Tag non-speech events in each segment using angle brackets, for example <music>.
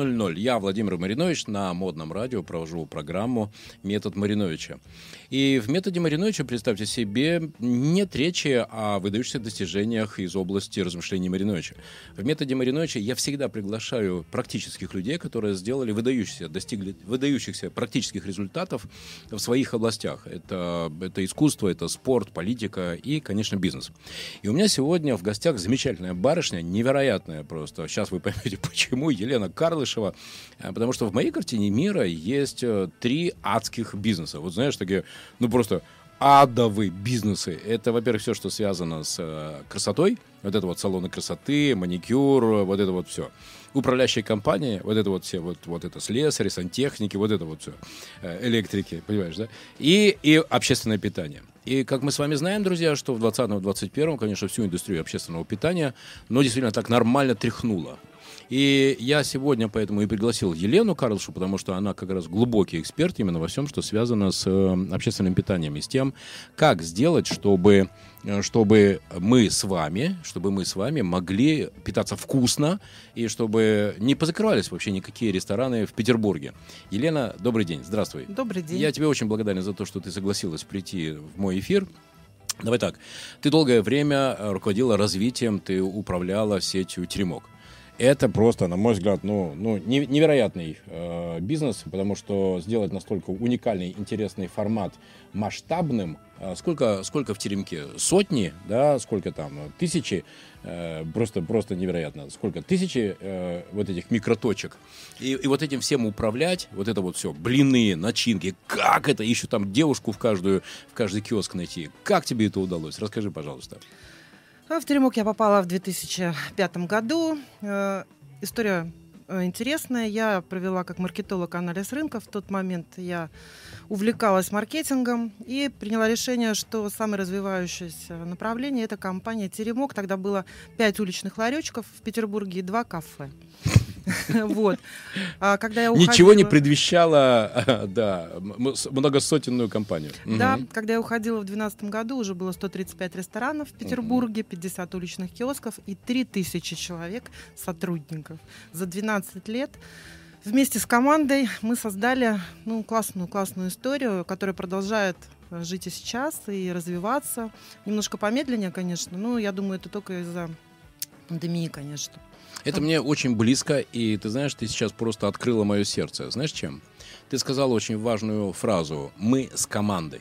22.00. Я, Владимир Маринович, на модном радио провожу программу «Метод Мариновича». И в «Методе Мариновича», представьте себе, нет речи о выдающихся достижениях из области размышлений Мариновича. В «Методе Мариновича» я всегда приглашаю практических людей, которые сделали выдающихся, достигли выдающихся практических результатов в своих областях. Это, это искусство, это спорт, политика и, конечно, бизнес. И у меня сегодня в гостях замечательная барышня, невероятная просто. Сейчас вы поймете, <laughs> почему Елена Карлышева. А, потому что в моей картине мира есть э, три адских бизнеса. Вот знаешь, такие, ну просто адовые бизнесы. Это, во-первых, все, что связано с э, красотой. Вот это вот салоны красоты, маникюр, вот это вот все. Управляющие компании, вот это вот все, вот, вот это слесари, сантехники, вот это вот все. Э, электрики, понимаешь, да? И, и общественное питание. И как мы с вами знаем, друзья, что в 2020-2021, конечно, всю индустрию общественного питания, но действительно так нормально тряхнуло. И я сегодня поэтому и пригласил Елену Карлшу, потому что она как раз глубокий эксперт именно во всем, что связано с э, общественным питанием и с тем, как сделать, чтобы э, чтобы мы с вами, чтобы мы с вами могли питаться вкусно и чтобы не позакрывались вообще никакие рестораны в Петербурге. Елена, добрый день, здравствуй. Добрый день. Я тебе очень благодарен за то, что ты согласилась прийти в мой эфир. Давай так. Ты долгое время руководила развитием, ты управляла сетью «Теремок» это просто, на мой взгляд, ну, ну невероятный э, бизнес, потому что сделать настолько уникальный, интересный формат масштабным, э, сколько, сколько в теремке? Сотни, да, сколько там? Тысячи, э, просто, просто невероятно. Сколько? Тысячи э, вот этих микроточек. И, и вот этим всем управлять, вот это вот все, блины, начинки, как это, еще там девушку в, каждую, в каждый киоск найти. Как тебе это удалось? Расскажи, пожалуйста. А в Теремок я попала в 2005 году. Э, история э, интересная. Я провела как маркетолог анализ рынка. В тот момент я увлекалась маркетингом и приняла решение, что самое развивающееся направление – это компания «Теремок». Тогда было пять уличных ларечков в Петербурге и два кафе. <laughs> Вот. А когда я уходила... Ничего не предвещало, <laughs> да, многосотенную компанию. Да, когда я уходила в 2012 году, уже было 135 ресторанов в Петербурге, 50 уличных киосков и 3000 человек сотрудников. За 12 лет вместе с командой мы создали ну, классную, классную историю, которая продолжает жить и сейчас, и развиваться. Немножко помедленнее, конечно, но я думаю, это только из-за пандемии, конечно. Это мне очень близко, и ты знаешь, ты сейчас просто открыла мое сердце. Знаешь чем? Ты сказала очень важную фразу «мы с командой».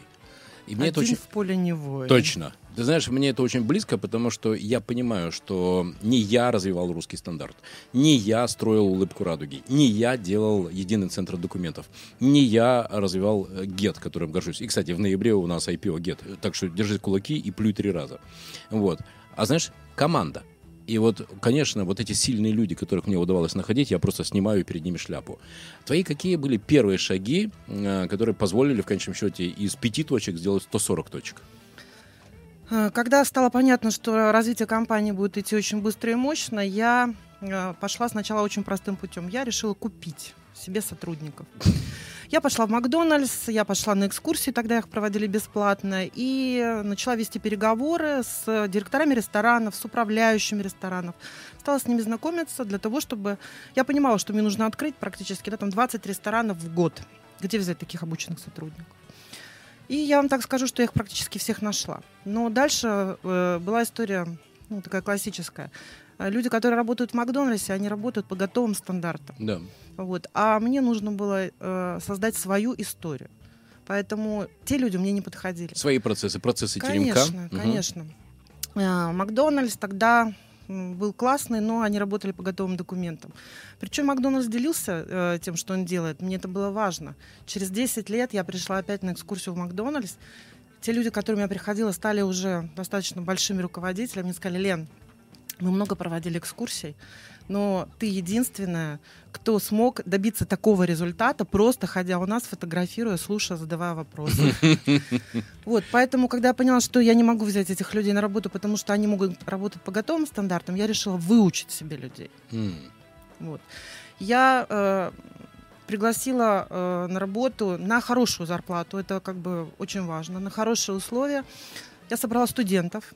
И мне Один это очень... в поле не воин. Точно. Ты знаешь, мне это очень близко, потому что я понимаю, что не я развивал русский стандарт, не я строил улыбку радуги, не я делал единый центр документов, не я развивал э, ГЕТ, которым горжусь. И, кстати, в ноябре у нас IPO ГЕТ, так что держи кулаки и плюй три раза. Вот. А знаешь, команда – и вот, конечно, вот эти сильные люди, которых мне удавалось находить, я просто снимаю перед ними шляпу. Твои какие были первые шаги, э, которые позволили в конечном счете из пяти точек сделать 140 точек? Э, когда стало понятно, что развитие компании будет идти очень быстро и мощно, я э, пошла сначала очень простым путем. Я решила купить себе сотрудников. Я пошла в Макдональдс, я пошла на экскурсии, тогда их проводили бесплатно, и начала вести переговоры с директорами ресторанов, с управляющими ресторанов. Стала с ними знакомиться для того, чтобы... Я понимала, что мне нужно открыть практически да, там 20 ресторанов в год. Где взять таких обученных сотрудников? И я вам так скажу, что я их практически всех нашла. Но дальше э, была история ну, такая классическая. А люди, которые работают в Макдональдсе, они работают по готовым стандартам. Да. Вот. А мне нужно было э, создать свою историю. Поэтому те люди мне не подходили. Свои процессы, процессы конечно, теремка. Конечно, угу. Макдональдс тогда был классный, но они работали по готовым документам. Причем Макдональдс делился э, тем, что он делает. Мне это было важно. Через 10 лет я пришла опять на экскурсию в Макдональдс. Те люди, к которым я приходила, стали уже достаточно большими руководителями. Мне сказали, Лен, мы много проводили экскурсий, но ты единственная, кто смог добиться такого результата, просто ходя у нас, фотографируя, слушая, задавая вопросы. <laughs> Вот, поэтому, когда я поняла, что я не могу взять этих людей на работу, потому что они могут работать по готовым стандартам, я решила выучить себе людей. Вот. Я э, пригласила э, на работу на хорошую зарплату, это как бы очень важно, на хорошие условия. Я собрала студентов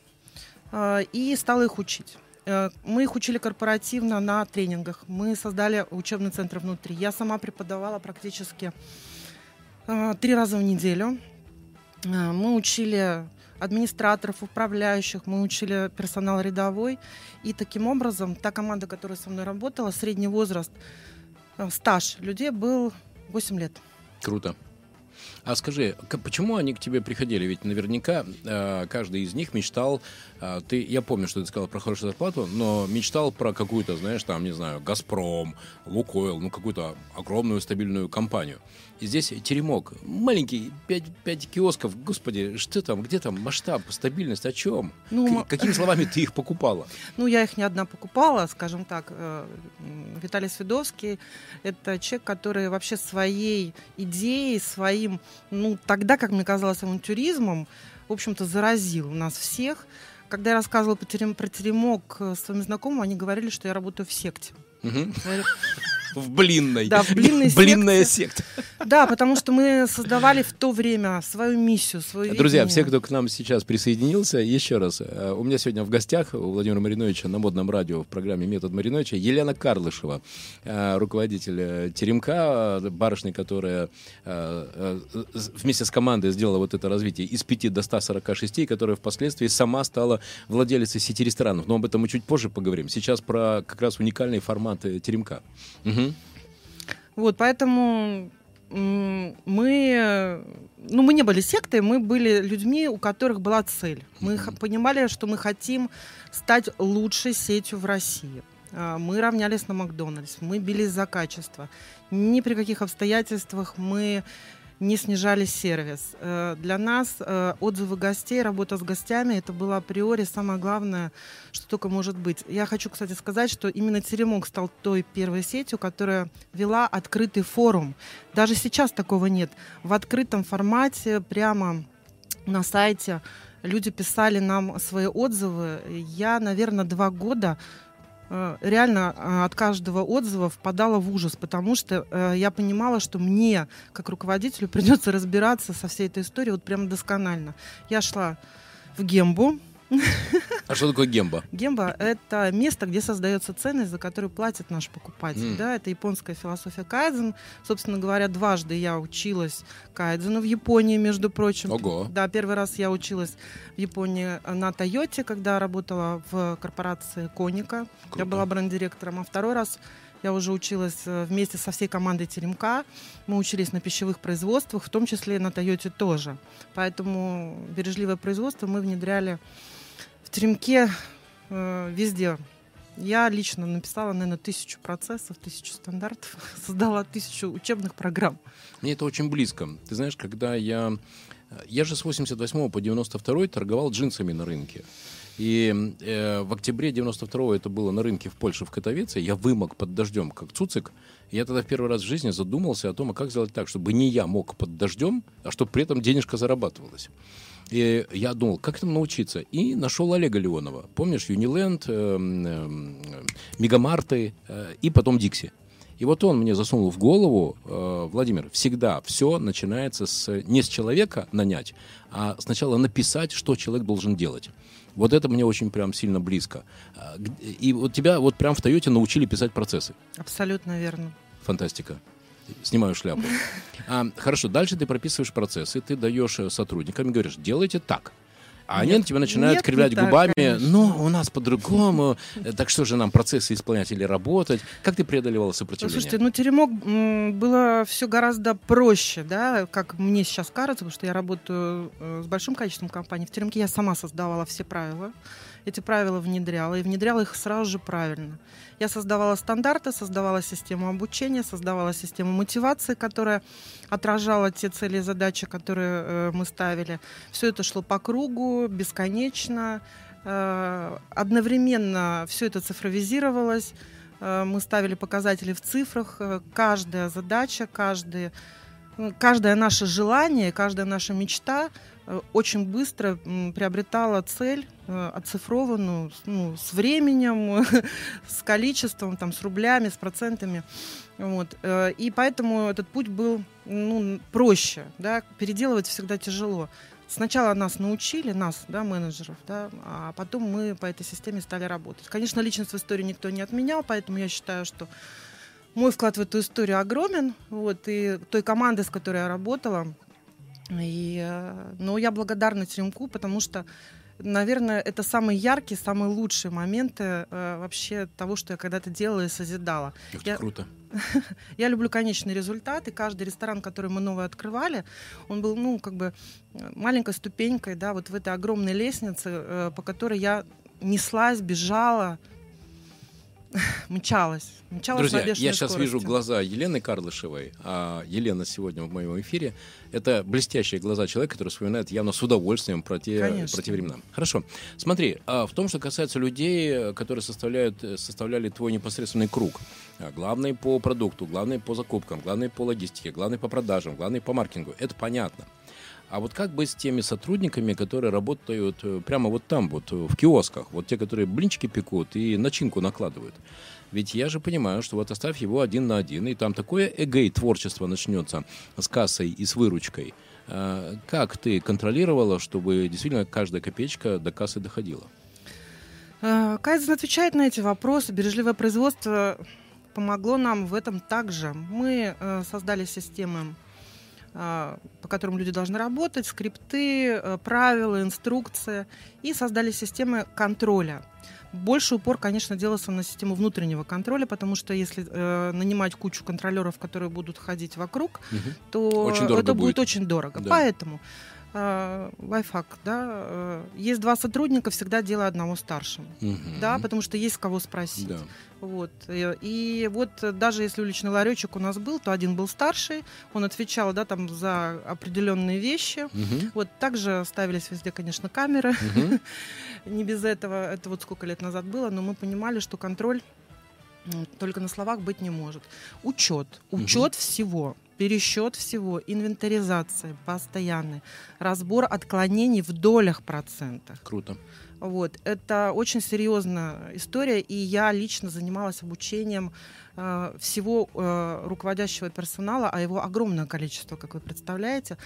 э, и стала их учить. Э, мы их учили корпоративно на тренингах. Мы создали учебный центр внутри. Я сама преподавала практически э, три раза в неделю. Э, мы учили администраторов, управляющих, мы учили персонал рядовой. И таким образом та команда, которая со мной работала, средний возраст, стаж людей был 8 лет. Круто. А скажи, почему они к тебе приходили? Ведь наверняка э, каждый из них мечтал, э, ты, я помню, что ты сказал про хорошую зарплату, но мечтал про какую-то, знаешь, там, не знаю, Газпром, Лукойл, ну какую-то огромную стабильную компанию. И здесь теремок, маленький, 5, 5 киосков, господи, что там, где там масштаб, стабильность, о чем? Ну, К- какими словами ты их покупала? <laughs> Ну, я их не одна покупала, скажем так. Э, Виталий Свидовский – это человек, который вообще своей идеей, своим, ну, тогда, как мне казалось, авантюризмом, в общем-то, заразил нас всех. Когда я рассказывала про теремок э, своим знакомым, они говорили, что я работаю в секте. Угу. В блинной. Да, в блинной <laughs> Блинная секта. Да, потому что мы создавали в то время свою миссию, свою Друзья, все, кто к нам сейчас присоединился, еще раз. Э, у меня сегодня в гостях у Владимира Мариновича на модном радио в программе «Метод Мариновича» Елена Карлышева, э, руководитель э, Теремка, барышня, которая вместе с командой сделала вот это развитие из 5 до 146, которая впоследствии сама стала владелицей сети ресторанов. Но об этом мы чуть позже поговорим. Сейчас про как раз уникальный формат Теремка. Угу. Вот, поэтому мы, ну, мы не были сектой, мы были людьми, у которых была цель. Мы mm-hmm. понимали, что мы хотим стать лучшей сетью в России. А, мы равнялись на Макдональдс, мы бились за качество. Ни при каких обстоятельствах мы не снижали сервис. Э, для нас э, отзывы гостей, работа с гостями, это было априори самое главное, что только может быть. Я хочу, кстати, сказать, что именно Теремок стал той первой сетью, которая вела открытый форум. Даже сейчас такого нет. В открытом формате, прямо на сайте, люди писали нам свои отзывы. Я, наверное, два года реально э, от каждого отзыва впадала в ужас, потому что э, я понимала, что мне, как руководителю, <laughs> придется разбираться со всей этой историей вот прям досконально. Я шла в Гембу, <laughs> а что такое гемба? Гемба — это место, где создается ценность, за которую платит наш покупатель. Mm. Да, это японская философия кайдзен. Собственно говоря, дважды я училась кайдзену в Японии, между прочим. Ого. Да, первый раз я училась в Японии на Тойоте, когда работала в корпорации Коника. Круто. Я была бренд-директором. А второй раз я уже училась э, вместе со всей командой Теремка. Мы учились на пищевых производствах, в том числе и на Тойоте тоже. Поэтому бережливое производство мы внедряли теремке э, везде. Я лично написала, наверное, тысячу процессов, тысячу стандартов, <laughs> создала тысячу учебных программ. Мне это очень близко. Ты знаешь, когда я... Я же с 88 по 92 торговал джинсами на рынке. И э, в октябре 92-го это было на рынке в Польше, в Катовице. Я вымок под дождем, как цуцик. Я тогда в первый раз в жизни задумался о том, а как сделать так, чтобы не я мог под дождем, а чтобы при этом денежка зарабатывалась. И я думал, как этому научиться? И нашел Олега Леонова. Помнишь, Юниленд, э, э, Мегамарты э, и потом Дикси. И вот он мне засунул в голову, э, Владимир, всегда все начинается с, не с человека нанять, а сначала написать, что человек должен делать. Вот это мне очень прям сильно близко. А, и вот тебя вот прям в Тойоте научили писать процессы. Абсолютно верно. Фантастика снимаю шляпу. <laughs> А, хорошо, дальше ты прописываешь процессы, ты даешь э, сотрудникам и говоришь, делайте так. А нет, они на тебя начинают нет, кривлять губами. Так, ну, у нас по-другому. Так что же нам процессы исполнять или работать? Как ты преодолевала сопротивление? Слушайте, ну теремок было все гораздо проще, да, как мне сейчас кажется, потому что я работаю э, с большим количеством компаний. В теремке я сама создавала все правила эти правила внедряла, и внедряла их сразу же правильно. Я создавала стандарты, создавала систему обучения, создавала систему мотивации, которая отражала те цели и задачи, которые э, мы ставили. Все это шло по кругу, бесконечно. Э, одновременно все это цифровизировалось. Э, мы ставили показатели в цифрах. Э, каждая задача, каждый, ну, каждое наше желание, каждая наша мечта – очень быстро приобретала цель э, оцифрованную, ну, с временем, <laughs> с количеством, там, с рублями, с процентами. Вот. Э, и поэтому этот путь был ну, проще. Да? Переделывать всегда тяжело. сначала нас научили, нас, да, менеджеров, да, а потом мы по этой системе стали работать. Конечно, личность в истории никто не отменял, поэтому я считаю, что мой вклад в эту историю огромен. Вот, и той команды, с которой я работала. И, э, но я благодарна Теремку, потому что наверное, это самые яркие, самые лучшие моменты э, вообще того, что я когда-то делала и созидала. Это я, круто. <laughs> я люблю конечный результат, и каждый ресторан, который мы новый открывали, он был, ну, как бы маленькой ступенькой, да, вот в этой огромной лестнице, э, по которой я неслась, бежала, <laughs> мчалась. мчалась Друзья, я сейчас скорости. вижу глаза Елены Карлышевой, а Елена сегодня в моем эфире. Это блестящие глаза человека, который вспоминает явно с удовольствием про те, про те времена. Хорошо. Смотри, а в том, что касается людей, которые составляют, составляли твой непосредственный круг, а, главный по продукту, главный по закупкам, главный по логистике, главный по продажам, главный по маркетингу, это понятно. А вот как быть с теми сотрудниками, которые работают э, прямо вот там, вот э, в киосках, вот те, которые блинчики пекут и начинку накладывают? Ведь я же понимаю, что вот оставь его один на один, и там такое эгей творчество начнется с кассой и с выручкой. А как ты контролировала, чтобы действительно каждая копеечка до кассы доходила? Э, Кайзен отвечает на эти вопросы. Бережливое производство помогло нам в этом также. Мы создали системы а, по которым люди должны работать, скрипты, э, правила, инструкции, и создали системы контроля. Больше упор, конечно, делался на систему внутреннего контроля, потому что если э, нанимать кучу контролеров, которые будут ходить вокруг, угу. то это будет. будет очень дорого. Да. Поэтому э, лайфхак, да, э, есть два сотрудника, всегда делай одного старшим, угу. да, потому что есть кого спросить. Да. Вот. Э, и вот даже если уличный ларечек у нас был, то один был старший, он отвечал, да, там за определенные вещи. Угу. Вот также ставились везде, конечно, камеры. Угу. <laughs> Не без этого, это вот сколько лет назад было, но мы понимали, что контроль только на словах быть не может. Учет, учет угу. всего пересчет всего, инвентаризация постоянный, разбор отклонений в долях процентах. Круто. Вот. Это очень серьезная история, и я лично занималась обучением э, всего э, руководящего персонала, а его огромное количество, как вы представляете.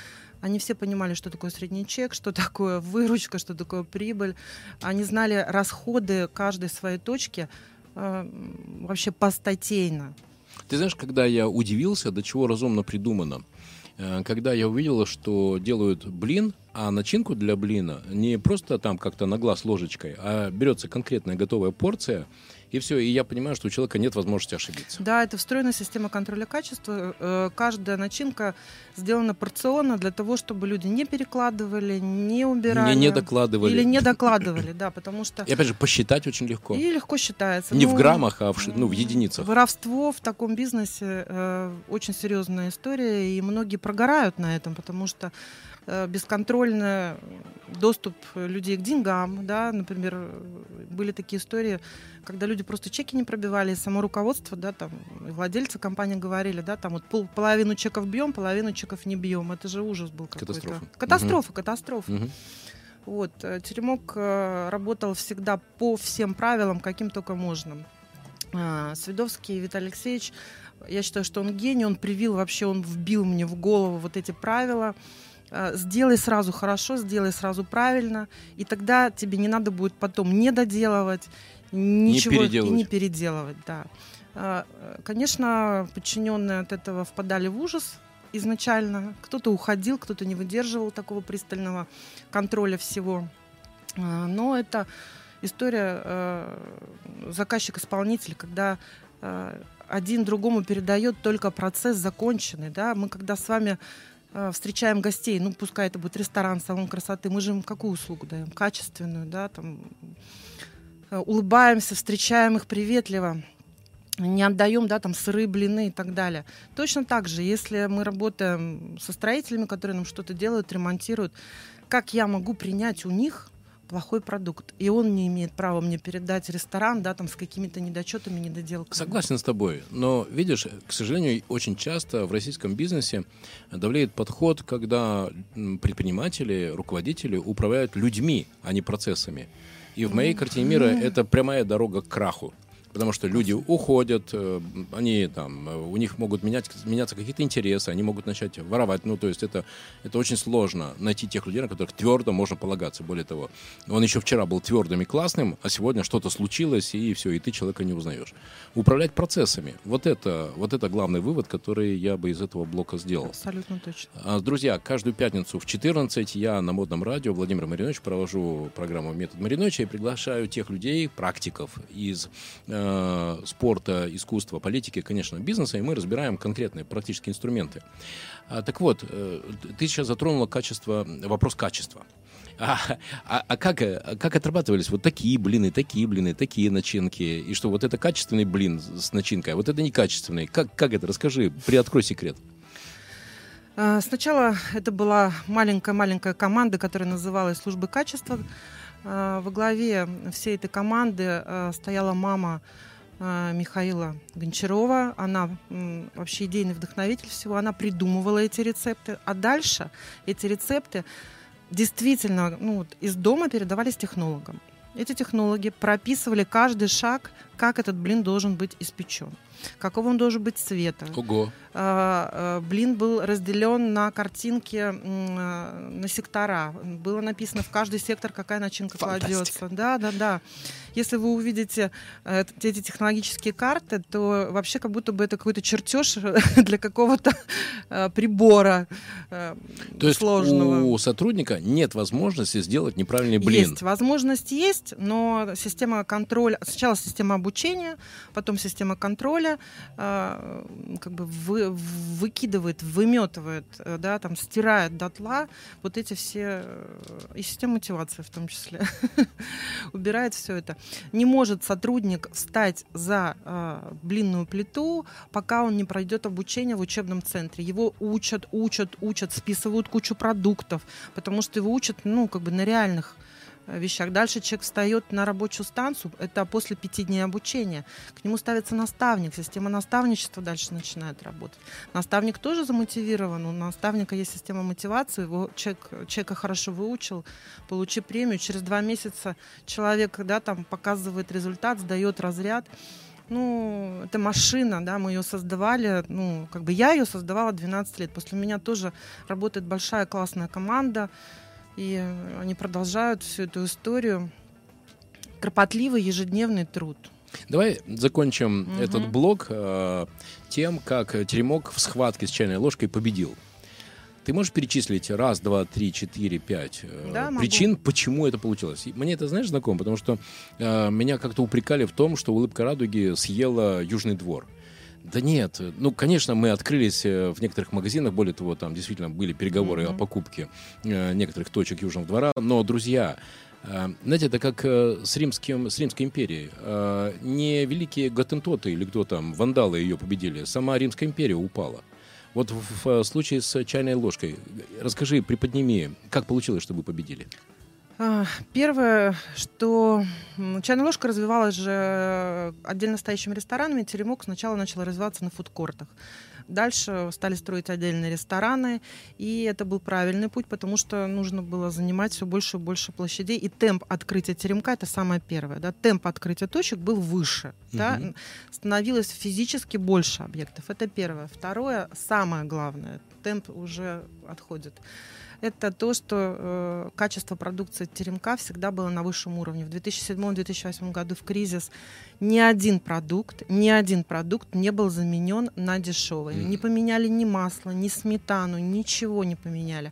Они все понимали, что такое средний чек, что такое выручка, что такое прибыль. Они знали расходы каждой своей точки э, вообще постатейно. Ты знаешь, когда я удивился, до чего разумно придумано, э, когда я увидел, что делают блин, а начинку для блина не просто там как-то на глаз ложечкой, а берется конкретная готовая порция, и все. И я понимаю, что у человека нет возможности ошибиться. Да, это встроенная система контроля качества. Э, каждая начинка сделана порционно для того, чтобы люди не перекладывали, не убирали. Не, не докладывали. Или не докладывали, да, потому что... И опять же, посчитать очень легко. И легко считается. Не ну, в граммах, а в, ну, в единицах. Воровство в таком бизнесе э, очень серьезная история, и многие прогорают на этом, потому что Э, бесконтрольный доступ людей к деньгам, да, например, были такие истории, когда люди просто чеки не пробивали, и само руководство, да, там, владельцы компании говорили, да, там вот пол, половину чеков бьем, половину чеков не бьем, это же ужас был какой-то. Катастрофа. Катастрофа, угу. катастрофа. Угу. Вот, э, Теремок э, работал всегда по всем правилам, каким только можно. Свидовский Виталий Алексеевич, я считаю, что он гений, он привил вообще, он вбил мне в голову вот эти правила. А, сделай сразу хорошо, сделай сразу правильно, и тогда тебе не надо будет потом не доделывать, ничего не и не переделывать. Да. А, конечно, подчиненные от этого впадали в ужас изначально. Кто-то уходил, кто-то не выдерживал такого пристального контроля всего. А, но это история заказчик-исполнитель, когда один другому передает только процесс законченный. Да? Мы когда с вами встречаем гостей, ну, пускай это будет ресторан, салон красоты, мы же им какую услугу даем? Качественную, да, там, э, улыбаемся, встречаем их приветливо, не отдаем, да, там, сырые блины и так далее. Точно так же, если мы работаем со строителями, которые нам что-то делают, ремонтируют, как я могу принять у них плохой продукт. И он не имеет права мне передать ресторан, да, там с какими-то недочетами, недоделками. Согласен с тобой. Но, видишь, к сожалению, очень часто в российском бизнесе давляет подход, когда предприниматели, руководители управляют людьми, а не процессами. И в моей картине мира это прямая дорога к краху. Потому что люди уходят, э, они там, у них могут менять, меняться какие-то интересы, они могут начать воровать. Ну, то есть это, это очень сложно найти тех людей, на которых твердо можно полагаться. Более того, он еще вчера был твердым и классным, а сегодня что-то случилось, и все, и ты человека не узнаешь. Управлять процессами. Вот это, вот это главный вывод, который я бы из этого блока сделал. Абсолютно точно. А, Друзья, каждую пятницу в 14 я на модном радио Владимир Маринович провожу программу «Метод Мариновича» и приглашаю тех людей, практиков из э, спорта, искусства, политики, конечно, бизнеса, и мы разбираем конкретные практические инструменты. А, так вот, э, ты сейчас затронула качество, вопрос качества. А, а, а как, э, как отрабатывались вот такие блины, такие блины, такие начинки? И что вот это качественный блин с начинкой, а вот это некачественный. Как, как это? Расскажи, приоткрой секрет. А, Сначала это была маленькая-маленькая команда, которая называлась «Службы качества». А, Во главе всей этой команды а, стояла мама а, Михаила Гончарова. Она вообще идейный вдохновитель всего. Она придумывала эти рецепты. А дальше эти рецепты действительно ну, из дома передавались технологам. Эти технологи прописывали каждый шаг, как этот блин должен быть испечен, какого он должен быть цвета. Ого. А, а, Блин был разделен на картинки, а, на сектора. Было написано в каждый сектор, какая начинка Фантастика. кладется. Да, да, да. Если вы увидите э, эти технологические карты, то вообще как будто бы это какой-то чертеж <laughs> для какого-то э, прибора э, То есть сложного. у сотрудника нет возможности сделать неправильный блин. Есть, возможность есть, но система контроля, сначала система обучения, потом система контроля э, как бы вы, выкидывает, выметывает, э, да, там стирает дотла вот эти все э, и система мотивации в том числе <laughs> убирает все это. Не может сотрудник встать за э, блинную плиту, пока он не пройдет обучение в учебном центре. Его учат, учат, учат, списывают кучу продуктов, потому что его учат, ну, как бы на реальных вещах. Дальше человек встает на рабочую станцию, это после пяти дней обучения. К нему ставится наставник, система наставничества дальше начинает работать. Наставник тоже замотивирован, у наставника есть система мотивации, его человек, человека хорошо выучил, получи премию, через два месяца человек да, там, показывает результат, сдает разряд. Ну, это машина, да, мы ее создавали, ну, как бы я ее создавала 12 лет. После меня тоже работает большая классная команда, и они продолжают всю эту историю. Кропотливый ежедневный труд. Давай закончим Мгм. этот блок э, тем, как теремок в схватке с чайной ложкой победил. Ты можешь перечислить раз, два, три, четыре, пять э, Да, могу. причин, почему это получилось? Мне это, знаешь, знакомо, потому что э, меня как-то упрекали в том, что улыбка радуги съела Южный двор. Да нет, ну, конечно, мы открылись э, в некоторых магазинах, более того, там действительно были переговоры Мгм. о покупке э, некоторых точек Южного двора, но, друзья, э, знаете, это как с, римским, с Римской империей. Не великие готентоты или кто там, вандалы ее победили, сама Римская империя упала. Вот в, в случае с чайной ложкой, расскажи, приподними, как получилось, что вы победили? Первое, что чайная ложка развивалась же отдельно стоящими ресторанами. Теремок сначала начал развиваться на фудкортах. Дальше стали строить отдельные рестораны, и это был правильный путь, потому что нужно было занимать все больше и больше площадей, и темп открытия теремка это самое первое. Да? Темп открытия точек был выше, да? Мгм. становилось физически больше объектов. Это первое. Второе, самое главное, темп уже отходит это то, что э, качество продукции теремка всегда было на высшем уровне. В 2007-2008 году в кризис ни один продукт, ни один продукт не был заменен на дешевый. Не поменяли ни масло, ни сметану, ничего не поменяли.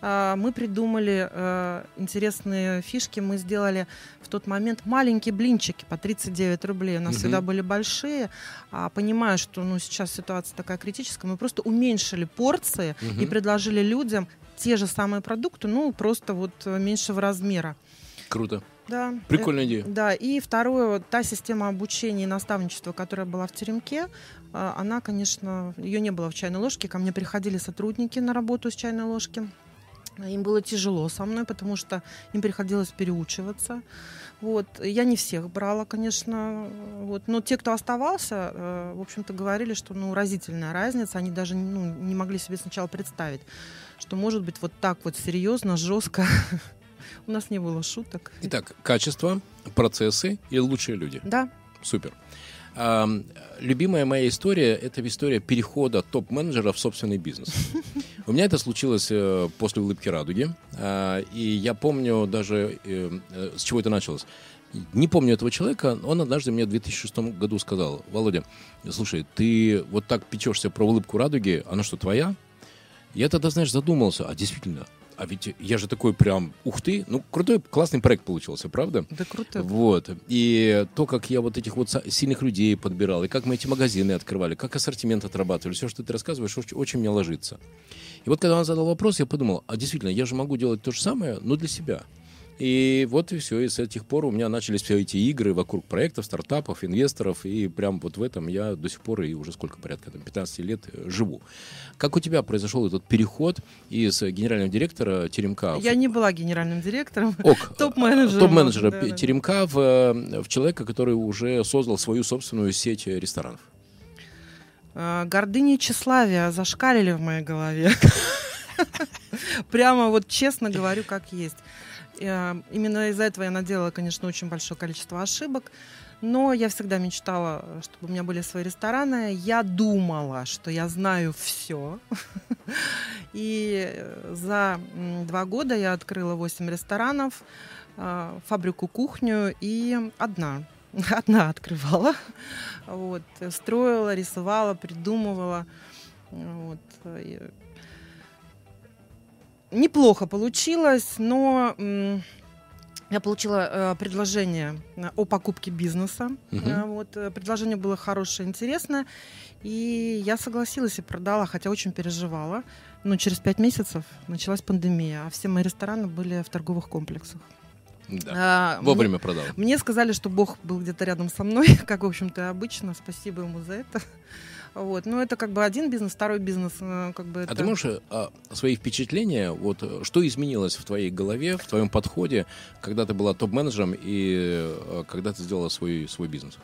А, Мы придумали э, интересные фишки. Мы сделали в тот момент маленькие блинчики по 39 рублей. У нас Мгм. всегда были большие. А понимая, что ну, сейчас ситуация такая критическая, мы просто уменьшили порции и Мгм. предложили людям те же самые продукты, ну, просто вот э, меньшего размера. Круто. Да. Прикольная идея. Э, Да, и второе, вот та система обучения и наставничества, которая была в теремке, э, она, конечно, ее не было в чайной ложке. Ко мне приходили сотрудники на работу с чайной ложки. Им было тяжело со мной, потому что им приходилось переучиваться. Вот. Я не всех брала, конечно. Вот. Но те, кто оставался, э, в общем-то, говорили, что ну, разительная разница. Они даже ну, не могли себе сначала представить, что может быть вот так вот серьезно, жестко. <laughs> У нас не было шуток. Итак, качество, процессы и лучшие люди. Да, Супер. Любимая моя история – это история перехода топ-менеджера в собственный бизнес. У меня это случилось э, после «Улыбки радуги». А, и я помню даже, э, э, с чего это началось. Не помню этого человека, он однажды мне в 2006 году сказал, Володя, слушай, ты вот так печешься про улыбку радуги, она что, твоя? Я тогда, знаешь, задумался, а действительно, а ведь я же такой прям, ух ты, ну, крутой, классный проект получился, правда? Да круто. Вот. И то, как я вот этих вот сильных людей подбирал, и как мы эти магазины открывали, как ассортимент отрабатывали, все, что ты рассказываешь, очень, очень мне ложится. И вот когда он задал вопрос, я подумал, а действительно, я же могу делать то же самое, но для себя. И вот и все. И с этих пор у меня начались все эти игры вокруг проектов, стартапов, инвесторов. И прям вот в этом я до сих пор и уже сколько, порядка там, 15 лет э, живу. Как у тебя произошел этот переход из генерального директора Теремка? Я не была генеральным директором. Ок. <laughs> Топ-менеджером. Топ-менеджера да, Теремка в, э, в человека, который уже создал свою собственную сеть ресторанов. А, гордыня и тщеславие зашкалили в моей голове. <laughs> Прямо вот честно говорю, как есть. Э, именно из-за этого я наделала, конечно, очень большое количество ошибок. Но я всегда мечтала, чтобы у меня были свои рестораны. Я думала, что я знаю все. <laughs> И э, за два года я открыла 8 ресторанов, э, фабрику кухню и одна. <laughs> Одна открывала. Вот. Строила, рисовала, придумывала. Вот неплохо получилось, но я получила э, предложение э, о покупке бизнеса. Угу. Э, вот, э, предложение было хорошее, интересное. И я согласилась и продала, хотя очень переживала. Но через пять месяцев началась пандемия, а все мои рестораны были в торговых комплексах. Да. А, Вовремя мне, продал. Мне сказали, что Бог был где-то рядом со мной, <laughs> как, в общем-то, обычно. Спасибо ему за это. Вот. Но это как бы один бизнес, второй бизнес. Э, как бы это... А ты можешь а, свои впечатления, вот что изменилось в твоей голове, в твоем подходе, когда ты была топ-менеджером и а, когда ты сделала свой, свой бизнес?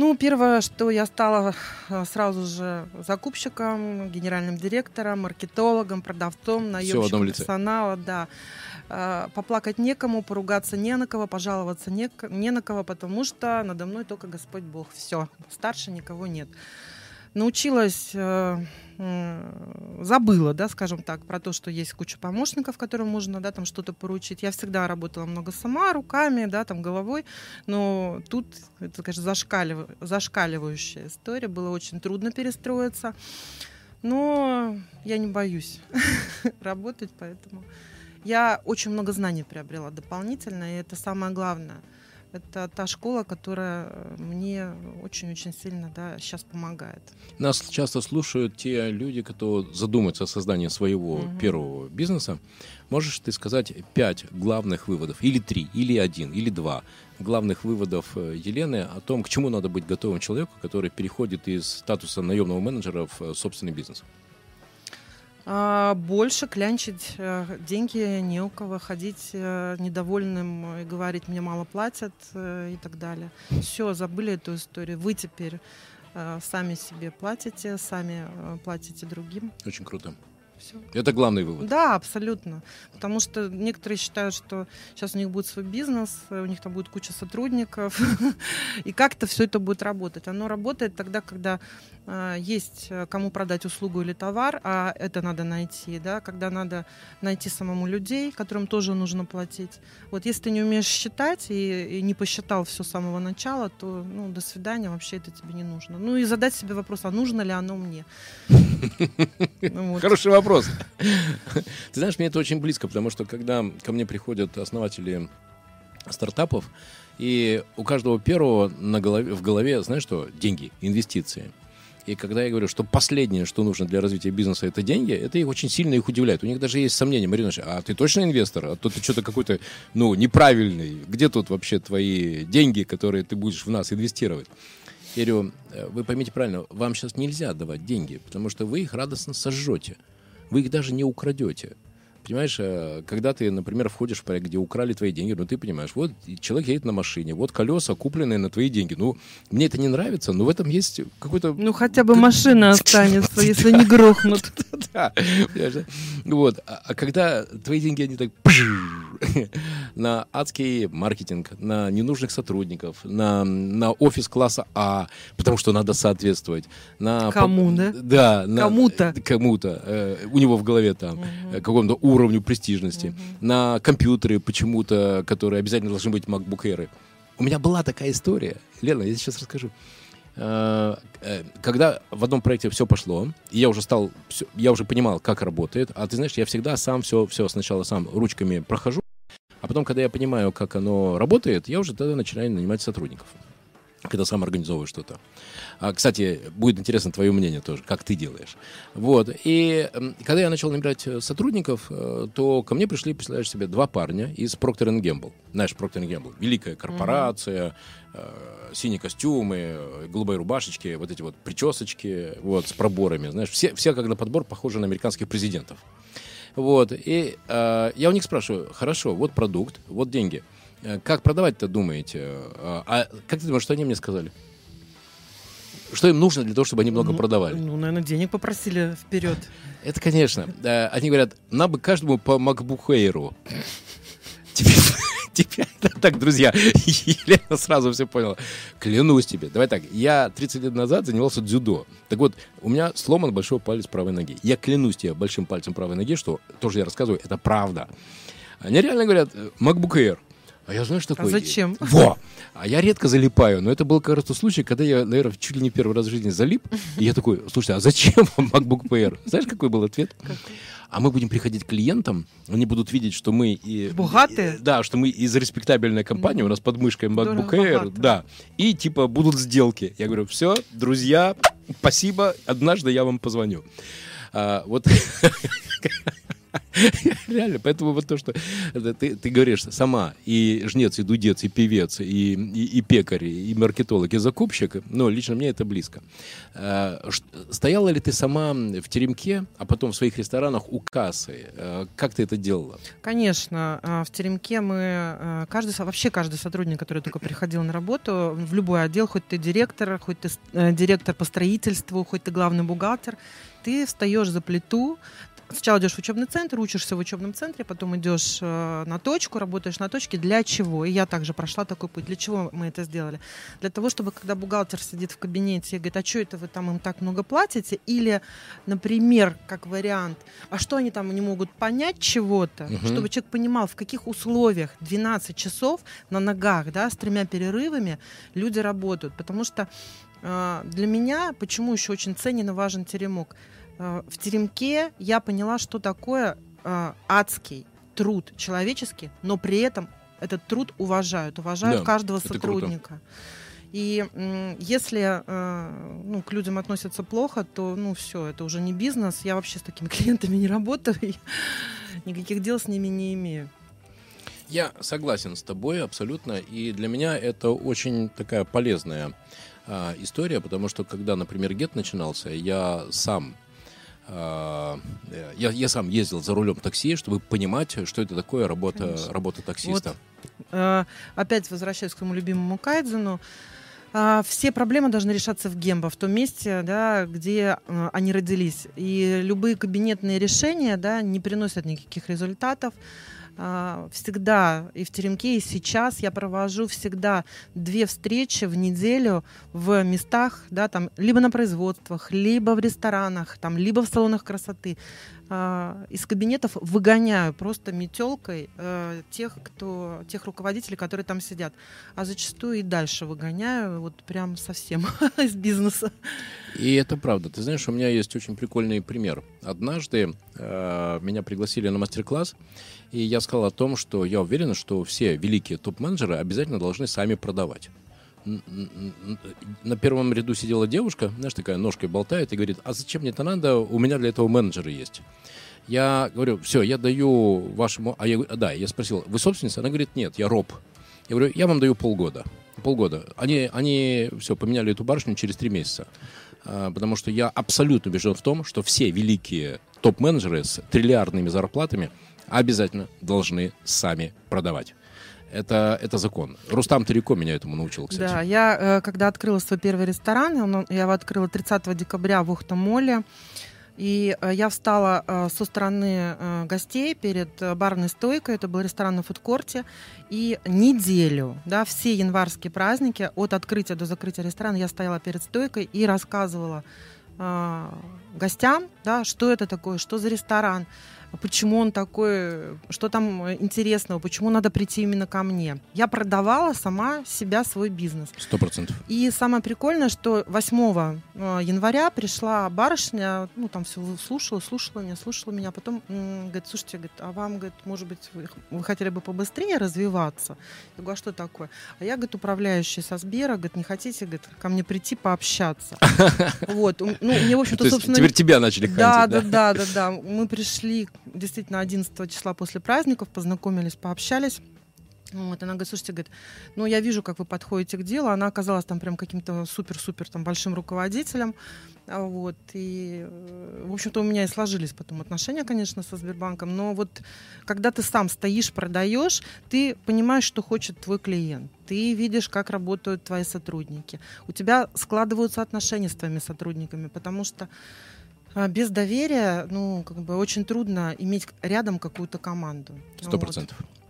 Ну, первое, что я стала э, сразу же закупщиком, генеральным директором, маркетологом, продавцом, наемщиком персонала, да. Э, поплакать некому, поругаться не на кого, пожаловаться не, не на кого, потому что надо мной только Господь Бог. Все, старше никого нет. Научилась, э, забыла, да, скажем так, про то, что есть куча помощников, которым можно, да, там что-то поручить. Я всегда работала много сама, руками, да, там головой, но тут, это, конечно, зашкалив... зашкаливающая история, было очень трудно перестроиться. Но я не боюсь <laughs> работать, поэтому я очень много знаний приобрела дополнительно, и это самое главное. Это та школа, которая э, мне очень-очень сильно да, сейчас помогает. Нас часто слушают те люди, кто задумаются о создании своего угу. первого бизнеса. Можешь ты сказать пять главных выводов, или три, или один, или два главных выводов э, Елены о том, к чему надо быть готовым человеку, который переходит из статуса наемного менеджера в э, собственный бизнес? А, больше клянчить э, деньги не у кого, ходить э, недовольным и говорить, мне мало платят э, и так далее. Все, забыли эту историю. Вы теперь сами себе платите, сами платите другим. Очень круто. Все. Это главный вывод. Да, абсолютно. Потому что некоторые считают, что сейчас у них будет свой бизнес, у них там будет куча сотрудников, <laughs> и как-то все это будет работать. Оно работает тогда, когда есть э, кому продать услугу или товар, а это надо найти, да, когда надо найти самому людей, которым тоже нужно платить. Вот если ты не умеешь считать и, и не посчитал все с самого начала, то ну, до свидания, вообще это тебе не нужно. Ну и задать себе вопрос, а нужно ли оно мне? <laughs> Ну Хороший вопрос вопрос. Ты знаешь, мне это очень близко, потому что когда ко мне приходят основатели стартапов, и у каждого первого на голове, в голове, знаешь что, деньги, инвестиции. И когда я говорю, что последнее, что нужно для развития бизнеса, это деньги, это их очень сильно их удивляет. У них даже есть сомнения, Марина, а ты точно инвестор? А то ты что-то какой-то, ну, неправильный. Где тут вообще твои деньги, которые ты будешь в нас инвестировать? Я говорю, «Э, вы поймите правильно, вам сейчас нельзя давать деньги, потому что вы их радостно сожжете вы их даже не украдете. Понимаешь, э, когда ты, например, входишь в проект, где украли твои деньги, ну ты понимаешь, вот человек едет на машине, вот колеса, купленные на твои деньги. Ну, мне это не нравится, но в этом есть какой-то... Ну, хотя бы машина <laughs> останется, если не грохнут. <laughs> Да, Вот. А, а когда твои деньги, они так <laughs> на адский маркетинг, на ненужных сотрудников, на, на офис класса А, потому что надо соответствовать. На, Кому, да? Да. На, кому-то. Кому-то. Э, у него в голове там угу. какому-то уровню престижности. Угу. На компьютеры почему-то, которые обязательно должны быть MacBook Air. У меня была такая история. Лена, я сейчас расскажу. Э, э, когда в одном проекте все пошло, и я уже стал, я уже понимал, как работает, а ты знаешь, я всегда сам все, все сначала сам ручками прохожу, а потом, когда я понимаю, как оно работает, я уже тогда начинаю нанимать сотрудников когда сам организовываешь что-то. А, кстати, будет интересно твое мнение тоже, как ты делаешь. Вот. И когда я начал набирать э, сотрудников, то ко мне пришли, представляешь себе, два парня из Procter Gamble. Знаешь, Procter Gamble. Великая корпорация, э, синие костюмы, голубые рубашечки, вот эти вот причесочки, вот, с проборами, знаешь, все, все как на подбор похожи на американских президентов. Вот, и э, я у них спрашиваю, хорошо, вот продукт, вот деньги, э, как продавать-то думаете? Э, а как ты думаешь, что они мне сказали? Что им нужно для того, чтобы они много ну, продавали? Ну, наверное, денег попросили вперед. Это, конечно. Они говорят, нам бы каждому по MacBook Air. Теперь, <laughs> так, друзья, <laughs> Елена сразу все поняла. Клянусь тебе. Давай так, я 30 лет назад занимался дзюдо. Так вот, у меня сломан большой палец правой ноги. Я клянусь тебе большим пальцем правой ноги, что тоже я рассказываю, это правда. Они реально говорят, MacBook Air. А я знаю, что такое. А зачем? Во! А я редко залипаю, но это был, кажется, случай, когда я, наверное, чуть ли не первый раз в жизни залип. И я такой, слушай, а зачем вам MacBook Air? Знаешь, какой был ответ? Какой? А мы будем приходить к клиентам, они будут видеть, что мы... И, Богатые? И, да, что мы из респектабельной компании, у нас под мышкой MacBook Air, да, и типа будут сделки. Я говорю, все, друзья, спасибо, однажды я вам позвоню. А, вот <laughs> <laughs> Реально, поэтому вот то, что ты, ты говоришь сама, и жнец, и дудец, и певец, и, и, и пекарь, и маркетолог, и закупщик, ну, лично мне это близко. А, стояла ли ты сама в теремке, а потом в своих ресторанах у кассы? А, как ты это делала? Конечно. В теремке мы, каждый, вообще каждый сотрудник, который только приходил на работу, в любой отдел, хоть ты директор, хоть ты э, директор по строительству, хоть ты главный бухгалтер, ты встаешь за плиту, сначала идешь в учебный центр, учишься в учебном центре, потом идешь э, на точку, работаешь на точке. Для чего? И я также прошла такой путь. Для чего мы это сделали? Для того, чтобы когда бухгалтер сидит в кабинете и говорит, а что это вы там им так много платите? Или, например, как вариант, а что они там не могут понять чего-то, угу. чтобы человек понимал, в каких условиях 12 часов на ногах, да, с тремя перерывами люди работают. Потому что э, для меня, почему еще очень ценен и важен теремок? Э, в теремке я поняла, что такое э, адский труд человеческий, но при этом этот труд уважают, уважают да, каждого сотрудника. Круто. И если э, ну, к людям относятся плохо, то ну все, это уже не бизнес. Я вообще с такими <laughs> клиентами не работаю, и никаких дел с ними не имею. Я согласен с тобой абсолютно, и для меня это очень такая полезная а, история, потому что когда, например, ГЕТ начинался, я сам я, я сам ездил за рулем такси, чтобы понимать, что это такое работа, работа таксиста. Вот, э, опять возвращаюсь к своему любимому Кайдзену. Э, все проблемы должны решаться в Гембо, в том месте, да, где э, они родились. И любые кабинетные решения да, не приносят никаких результатов. А, всегда и в теремке, и сейчас я провожу всегда две встречи в неделю в местах, да, там, либо на производствах, либо в ресторанах, там, либо в салонах красоты. А, из кабинетов выгоняю просто метелкой э, тех, кто, тех руководителей, которые там сидят. А зачастую и дальше выгоняю, вот прям совсем <laughs> из бизнеса. И это правда. Ты знаешь, у меня есть очень прикольный пример. Однажды э, меня пригласили на мастер-класс, и я сказал о том, что я уверен, что все великие топ-менеджеры обязательно должны сами продавать. На первом ряду сидела девушка, знаешь, такая ножкой болтает и говорит, а зачем мне это надо, у меня для этого менеджеры есть. Я говорю, все, я даю вашему... А я, да, я спросил, вы собственница? Она говорит, нет, я роб. Я говорю, я вам даю полгода. Полгода. Они, они все, поменяли эту барышню через три месяца. А, потому что я абсолютно убежден в том, что все великие топ-менеджеры с триллиардными зарплатами обязательно должны сами продавать. Это, это закон. Рустам Тереко меня этому научил, кстати. Да, я, э, когда открыла свой первый ресторан, я его открыла 30 декабря в Ухтомоле. И э, я встала э, со стороны гостей перед барной стойкой, это был ресторан на фудкорте, и неделю, да, все январские праздники, от открытия до закрытия ресторана, я стояла перед стойкой и рассказывала гостям, да, что это такое, что за ресторан, почему он такой, что там интересного, почему надо прийти именно ко мне. Я продавала сама себя, свой бизнес. Сто процентов. И самое прикольное, что 8 э, января пришла барышня, ну, там все слушала, слушала меня, слушала меня, а потом говорит, слушайте, говорит, а вам, говорит, может быть, вы, вы хотели бы побыстрее развиваться? Я говорю, а что такое? А я, говорит, управляющий со Сбера, говорит, не хотите, говорит, ко мне прийти пообщаться? <laughs> Вот, ну, мне, в общем-то, собственно... Теперь тебя начали хантить, да? Да, да, да, да. Мы пришли действительно 11 числа после праздников, познакомились, пообщались. Вот, она говорит, слушайте, говорит, ну, я вижу, как вы подходите к делу. Она оказалась там прям каким-то супер-супер там большим руководителем. А вот, и, э, в общем-то, у меня и сложились потом отношения, конечно, со Сбербанком. Но вот, когда ты сам стоишь, продаешь, ты понимаешь, что хочет твой клиент. Ты видишь, как работают твои сотрудники. У тебя складываются отношения с твоими сотрудниками, потому что без доверия, ну, как бы очень трудно иметь рядом какую-то команду. Сто процентов. Вот.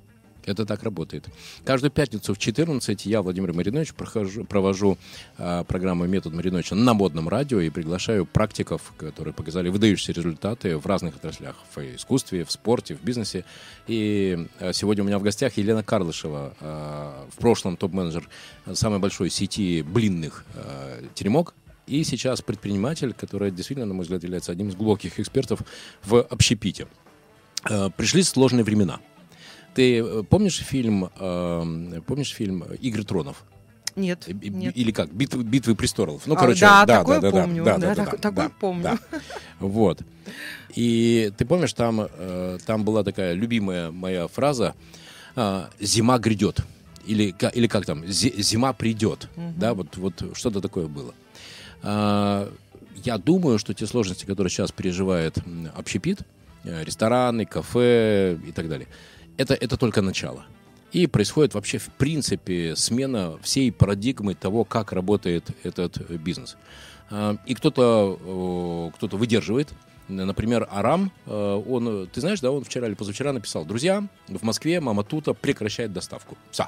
Это так работает. Каждую пятницу в 14 я, Владимир Маринович, прохожу, провожу э, программу «Метод Мариновича» на модном радио и приглашаю практиков, которые показали выдающиеся результаты в разных отраслях. В искусстве, в спорте, в бизнесе. И э, сегодня у меня в гостях Елена Карлышева, э, в прошлом топ-менеджер самой большой сети блинных э, «Теремок», и сейчас предприниматель, который действительно, на мой взгляд, является одним из глубоких экспертов в общепите. Э, пришли сложные времена. Ты э, помнишь фильм, э, помнишь фильм «Игры тронов»? Нет, нет. Или как? Битвы, битвы престолов. Ну, а, короче, да, да, такое да, помню. Да, да, да, да, да, такое да, помню. Да. Вот. И ты помнишь, там, там была такая любимая моя фраза «Зима грядет». Или, или как там? «Зима придет». Угу. Да, вот, вот что-то такое было. А, я думаю, что те сложности, которые сейчас переживает общепит, э, рестораны, кафе и так далее, это, это только начало. И происходит вообще, в принципе, смена всей парадигмы того, как работает этот бизнес. А, и кто-то кто выдерживает. Например, Арам, э, он, ты знаешь, да, он вчера или позавчера написал, друзья, в Москве мама Тута прекращает доставку. Все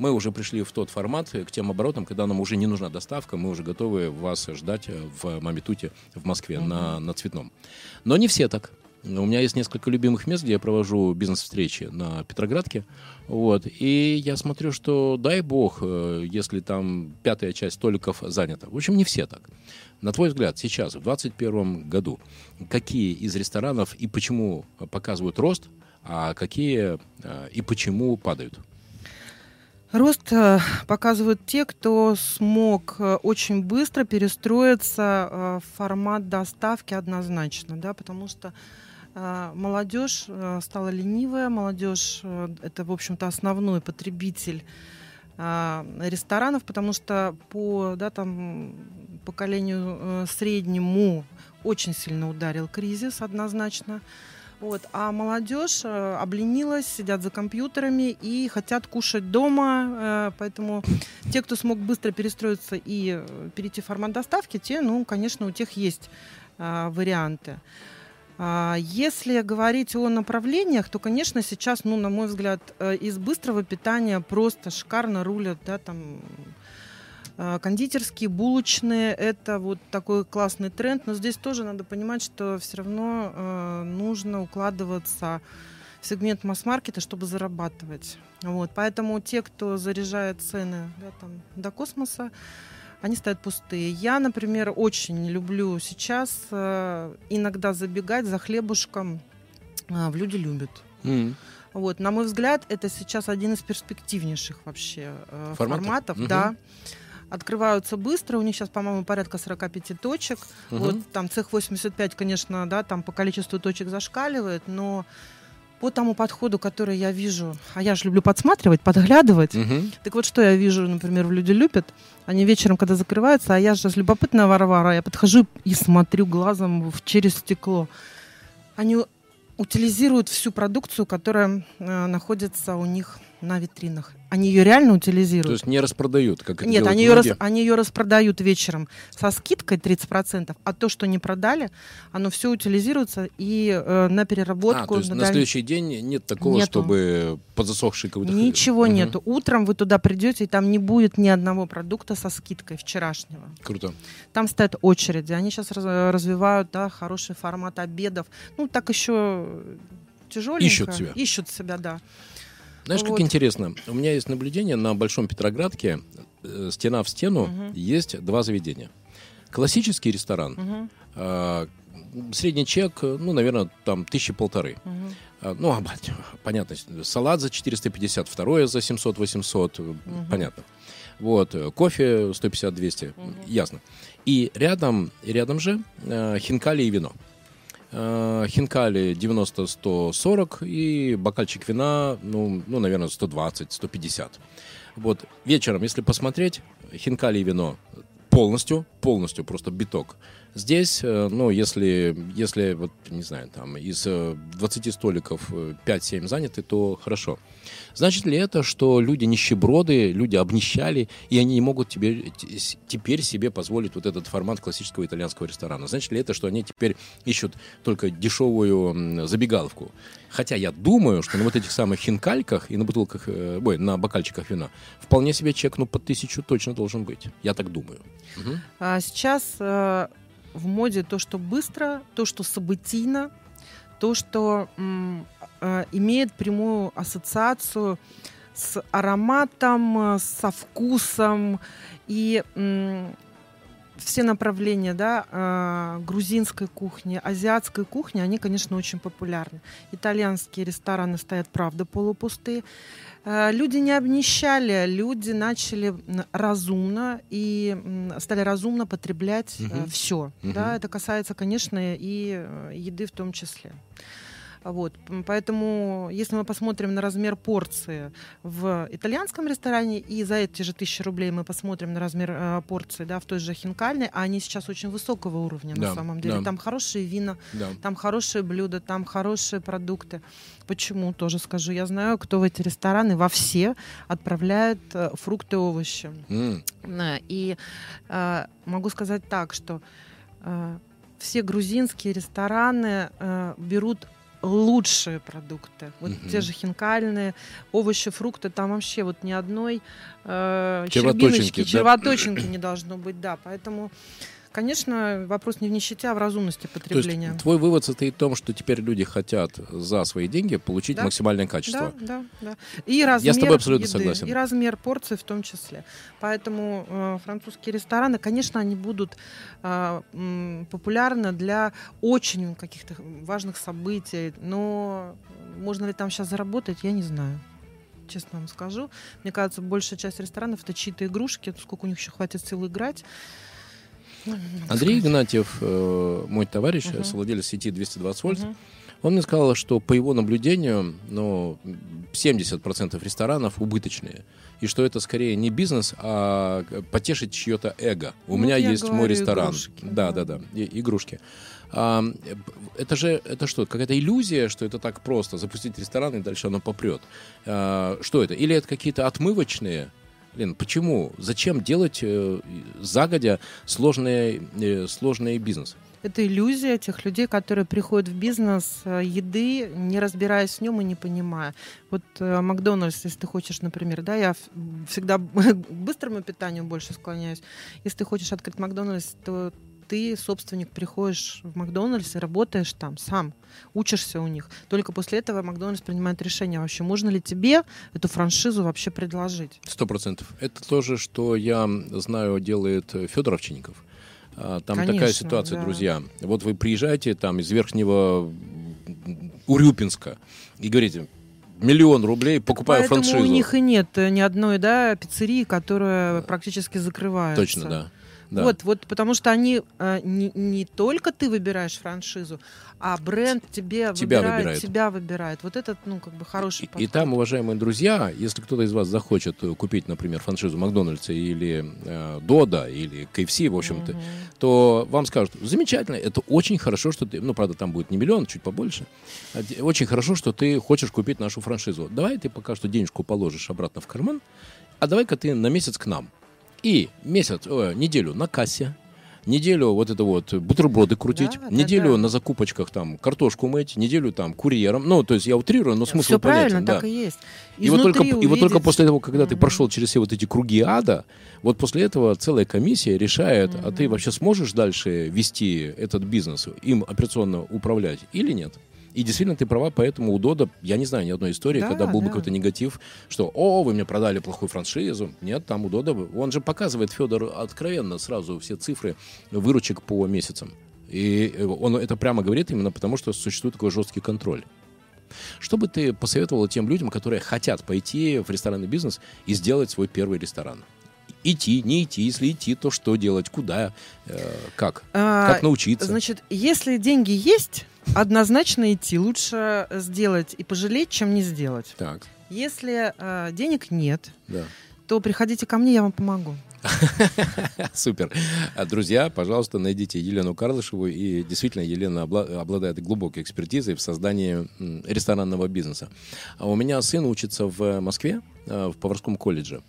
мы уже пришли в тот формат, э, к тем оборотам, когда нам уже не нужна доставка, мы уже готовы вас ждать э, в Мамитуте в Москве mm-hmm. на, на Цветном. Но не все так. У меня есть несколько любимых мест, где я провожу бизнес-встречи на Петроградке. Вот. И я смотрю, что дай бог, э, если там пятая часть столиков занята. В общем, не все так. На твой взгляд, сейчас, в 2021 году, какие из ресторанов и почему показывают рост, а какие и почему падают? Рост э, показывают те, кто смог э, очень быстро перестроиться э, в формат доставки однозначно, да, потому что молодежь стала ленивая, молодежь это, в общем-то, основной потребитель ресторанов, потому что по да, там, поколению среднему очень сильно ударил кризис однозначно. Вот. А молодежь э, обленилась, сидят за компьютерами и хотят кушать дома. Э, поэтому те, кто смог быстро перестроиться и э, перейти в формат доставки, те, ну, конечно, у тех есть варианты. А если говорить о направлениях, то, конечно, сейчас, ну, на мой взгляд, из быстрого питания просто шикарно рулят, да, там кондитерские, булочные – это вот такой классный тренд, но здесь тоже надо понимать, что все равно э, нужно укладываться в сегмент масс-маркета, чтобы зарабатывать. Вот. Поэтому те, кто заряжает цены да, там, до космоса, они стоят пустые. Я, например, очень люблю сейчас э, иногда забегать за хлебушком э, в «Люди любят». Mm. Вот, на мой взгляд, это сейчас один из перспективнейших вообще э, форматов, форматов угу. да открываются быстро. У них сейчас, по-моему, порядка 45 точек. Угу. Вот там цех 85, конечно, да, там по количеству точек зашкаливает, но по тому подходу, который я вижу, а я же люблю подсматривать, подглядывать. Угу. Так вот, что я вижу, например, в «Люди любят», они вечером, когда закрываются, а я же любопытная Варвара, я подхожу и смотрю глазом в, через стекло. Они утилизируют всю продукцию, которая э, находится у них на витринах. Они ее реально утилизируют. То есть не распродают, как это Нет, они ее, рас, они ее распродают вечером со скидкой 30%, а то, что не продали, оно все утилизируется и э, на А, переработку. то есть на на даль- следующий день нет такого, Нету. чтобы подзасохший какой-то... Ничего Мгм. нету. Утром вы туда придете, и там не будет ни одного продукта со скидкой вчерашнего. Круто. Там стоят очереди. Они сейчас раз- развивают да, хороший формат обедов. Ну, так еще тяжеленько. Ищут себя. Ищут себя, да. Знаешь, как Вот. интересно? У меня есть наблюдение на Большом Петроградке, э, стена в стену, Мгм. есть два заведения. Классический ресторан, Мгм, а, средний чек, э, ну, наверное, там тысячи полторы. А, Ну, а, понятно, салат за 450, второе за 700-800, э, понятно. Вот, э, кофе 150-200, Мгм. ясно. И рядом, рядом же э, хинкали и вино. Э, хинкали 90-140 и бокальчик вина, ну, ну, наверное, 120-150. Вот вечером, если посмотреть, хинкали и вино полностью, полностью, просто биток. Здесь, э, ну, если, если вот, не знаю, там, из э, 20 столиков э, 5-7 заняты, то хорошо. Значит ли это, что люди нищеброды, люди обнищали, и они не могут тебе, теперь себе позволить вот этот формат классического итальянского ресторана? Значит ли это, что они теперь ищут только дешевую забегаловку? Хотя я думаю, что на вот этих самых хинкальках и на бутылках, э, ой, на бокальчиках вина вполне себе чек, ну, под тысячу точно должен быть. Я так думаю. Мгм. А сейчас э, в моде то, что быстро, то, что событийно, то, что э, имеет прямую ассоциацию с ароматом, э, со вкусом и м, все направления, да, э, грузинской кухни, азиатской кухни, они, конечно, очень популярны. Итальянские рестораны стоят, правда, полупустые. Э, Люди не обнищали, люди начали разумно и стали разумно потреблять Мгм. все. Мгм. Да, это касается, конечно, и э, еды в том числе. Вот. Поэтому, если мы посмотрим на размер порции в итальянском ресторане, и за эти же тысячи рублей мы посмотрим на размер э, порции да, в той же хинкальной, а они сейчас очень высокого уровня Да, на самом деле. да. Там хорошие вина, Да. там хорошие блюда, там хорошие продукты. Почему, тоже скажу. Я знаю, кто в эти рестораны во все отправляет э, фрукты и овощи. Да, И э, могу сказать так, что э, все грузинские рестораны э, берут лучшие продукты. Вот Мгм. те же хинкальные, овощи, фрукты, там вообще вот ни одной э, Червоточинки, да? червоточинки не должно быть, да. Поэтому, конечно, вопрос не в нищете, а в разумности То потребления. есть твой вывод состоит в том, что теперь люди хотят за свои деньги получить Да. максимальное качество. Да, да, да. И размер с тобой абсолютно еды, согласен. И размер порции в том числе. Поэтому э, французские рестораны, конечно, они будут э, м, популярны для очень каких-то важных событий, но можно ли там сейчас заработать, я не знаю. Честно вам скажу. Мне кажется, большая часть ресторанов это чьи-то игрушки. Сколько у них еще хватит сил играть. Андрей. Игнатьев, э, мой товарищ, Мгм. совладелец сети 220 вольт, Мгм. он мне сказал, что по его наблюдению, ну, 70% ресторанов убыточные. И что это скорее не бизнес, а потешить чье-то эго. У Ну, меня есть мой говорю, ресторан. игрушки, да, да. да, да, и- игрушки. А, это же, это что, какая-то иллюзия, что это так просто, запустить ресторан и дальше оно попрет. А, что это? Или это какие-то отмывочные? Лен, почему? Зачем делать э, загодя сложные, э, сложные бизнесы? Это иллюзия тех людей, которые приходят в бизнес э, еды, не разбираясь в нем и не понимая. Вот э, Макдональдс, если ты хочешь, например, да, я всегда к <laughs> быстрому питанию больше склоняюсь. Если ты хочешь открыть Макдональдс, то ты, собственник, приходишь в Макдональдс и работаешь там сам, учишься у них. Только после этого Макдональдс принимает решение, вообще можно ли тебе эту франшизу вообще предложить. Сто процентов. Это то же, что я знаю, делает Федор Овчинников. А, Там такая Конечно, ситуация, да. друзья. Вот вы приезжаете там из Верхнего Урюпинска и говорите, миллион рублей, покупаю Поэтому франшизу. у них и нет ни одной да, пиццерии, которая практически закрывается. Точно, да. Да. Вот, вот, потому что они э, не, не только ты выбираешь франшизу, а бренд тебе Тебя выбирает, выбирает. тебя выбирает. Вот этот, ну, как бы хороший И, подход. и там, уважаемые друзья, если кто-то из вас захочет э, купить, например, франшизу Макдональдса или э, Дода или KFC, в общем-то, Мгм. то вам скажут, замечательно, это очень хорошо, что ты, ну, правда, там будет не миллион, чуть побольше, а очень хорошо, что ты хочешь купить нашу франшизу. Давай ты пока что денежку положишь обратно в карман, а давай-ка ты на месяц к нам. И месяц, э, неделю на кассе, неделю вот это вот бутерброды крутить, Да, да, неделю да. на закупочках там картошку мыть, неделю там курьером. Ну, то есть я утрирую, но смысл Все понятен. правильно, да. так и есть. И вот, только, Изнутри и вот только увидеть. после того, когда ты Мгм. прошел через все вот эти круги ада, вот после этого целая комиссия решает, а ты вообще сможешь дальше вести этот бизнес, им операционно управлять или нет. И действительно, ты права, поэтому у Дода, я не знаю ни одной истории, Да, когда был бы да. какой-то негатив, что «О, вы мне продали плохую франшизу». Нет, там у Дода, он же показывает, Федор, откровенно сразу все цифры выручек по месяцам. И э, он это прямо говорит именно потому, что существует такой жесткий контроль. Что бы ты посоветовала тем людям, которые хотят пойти в ресторанный бизнес и сделать свой первый ресторан? Идти, не идти, если идти, то что делать, куда, э, как, А, как научиться? Значит, если деньги есть, однозначно идти. Лучше сделать и пожалеть, чем не сделать. Так, Если э, денег нет, да. то приходите ко мне, я вам помогу. <laughs> Супер. А, Друзья, пожалуйста, найдите Елену Карлышеву. И действительно, Елена обла- обладает глубокой экспертизой в создании ресторанного бизнеса. А у меня сын учится в Москве, э, в поварском колледже.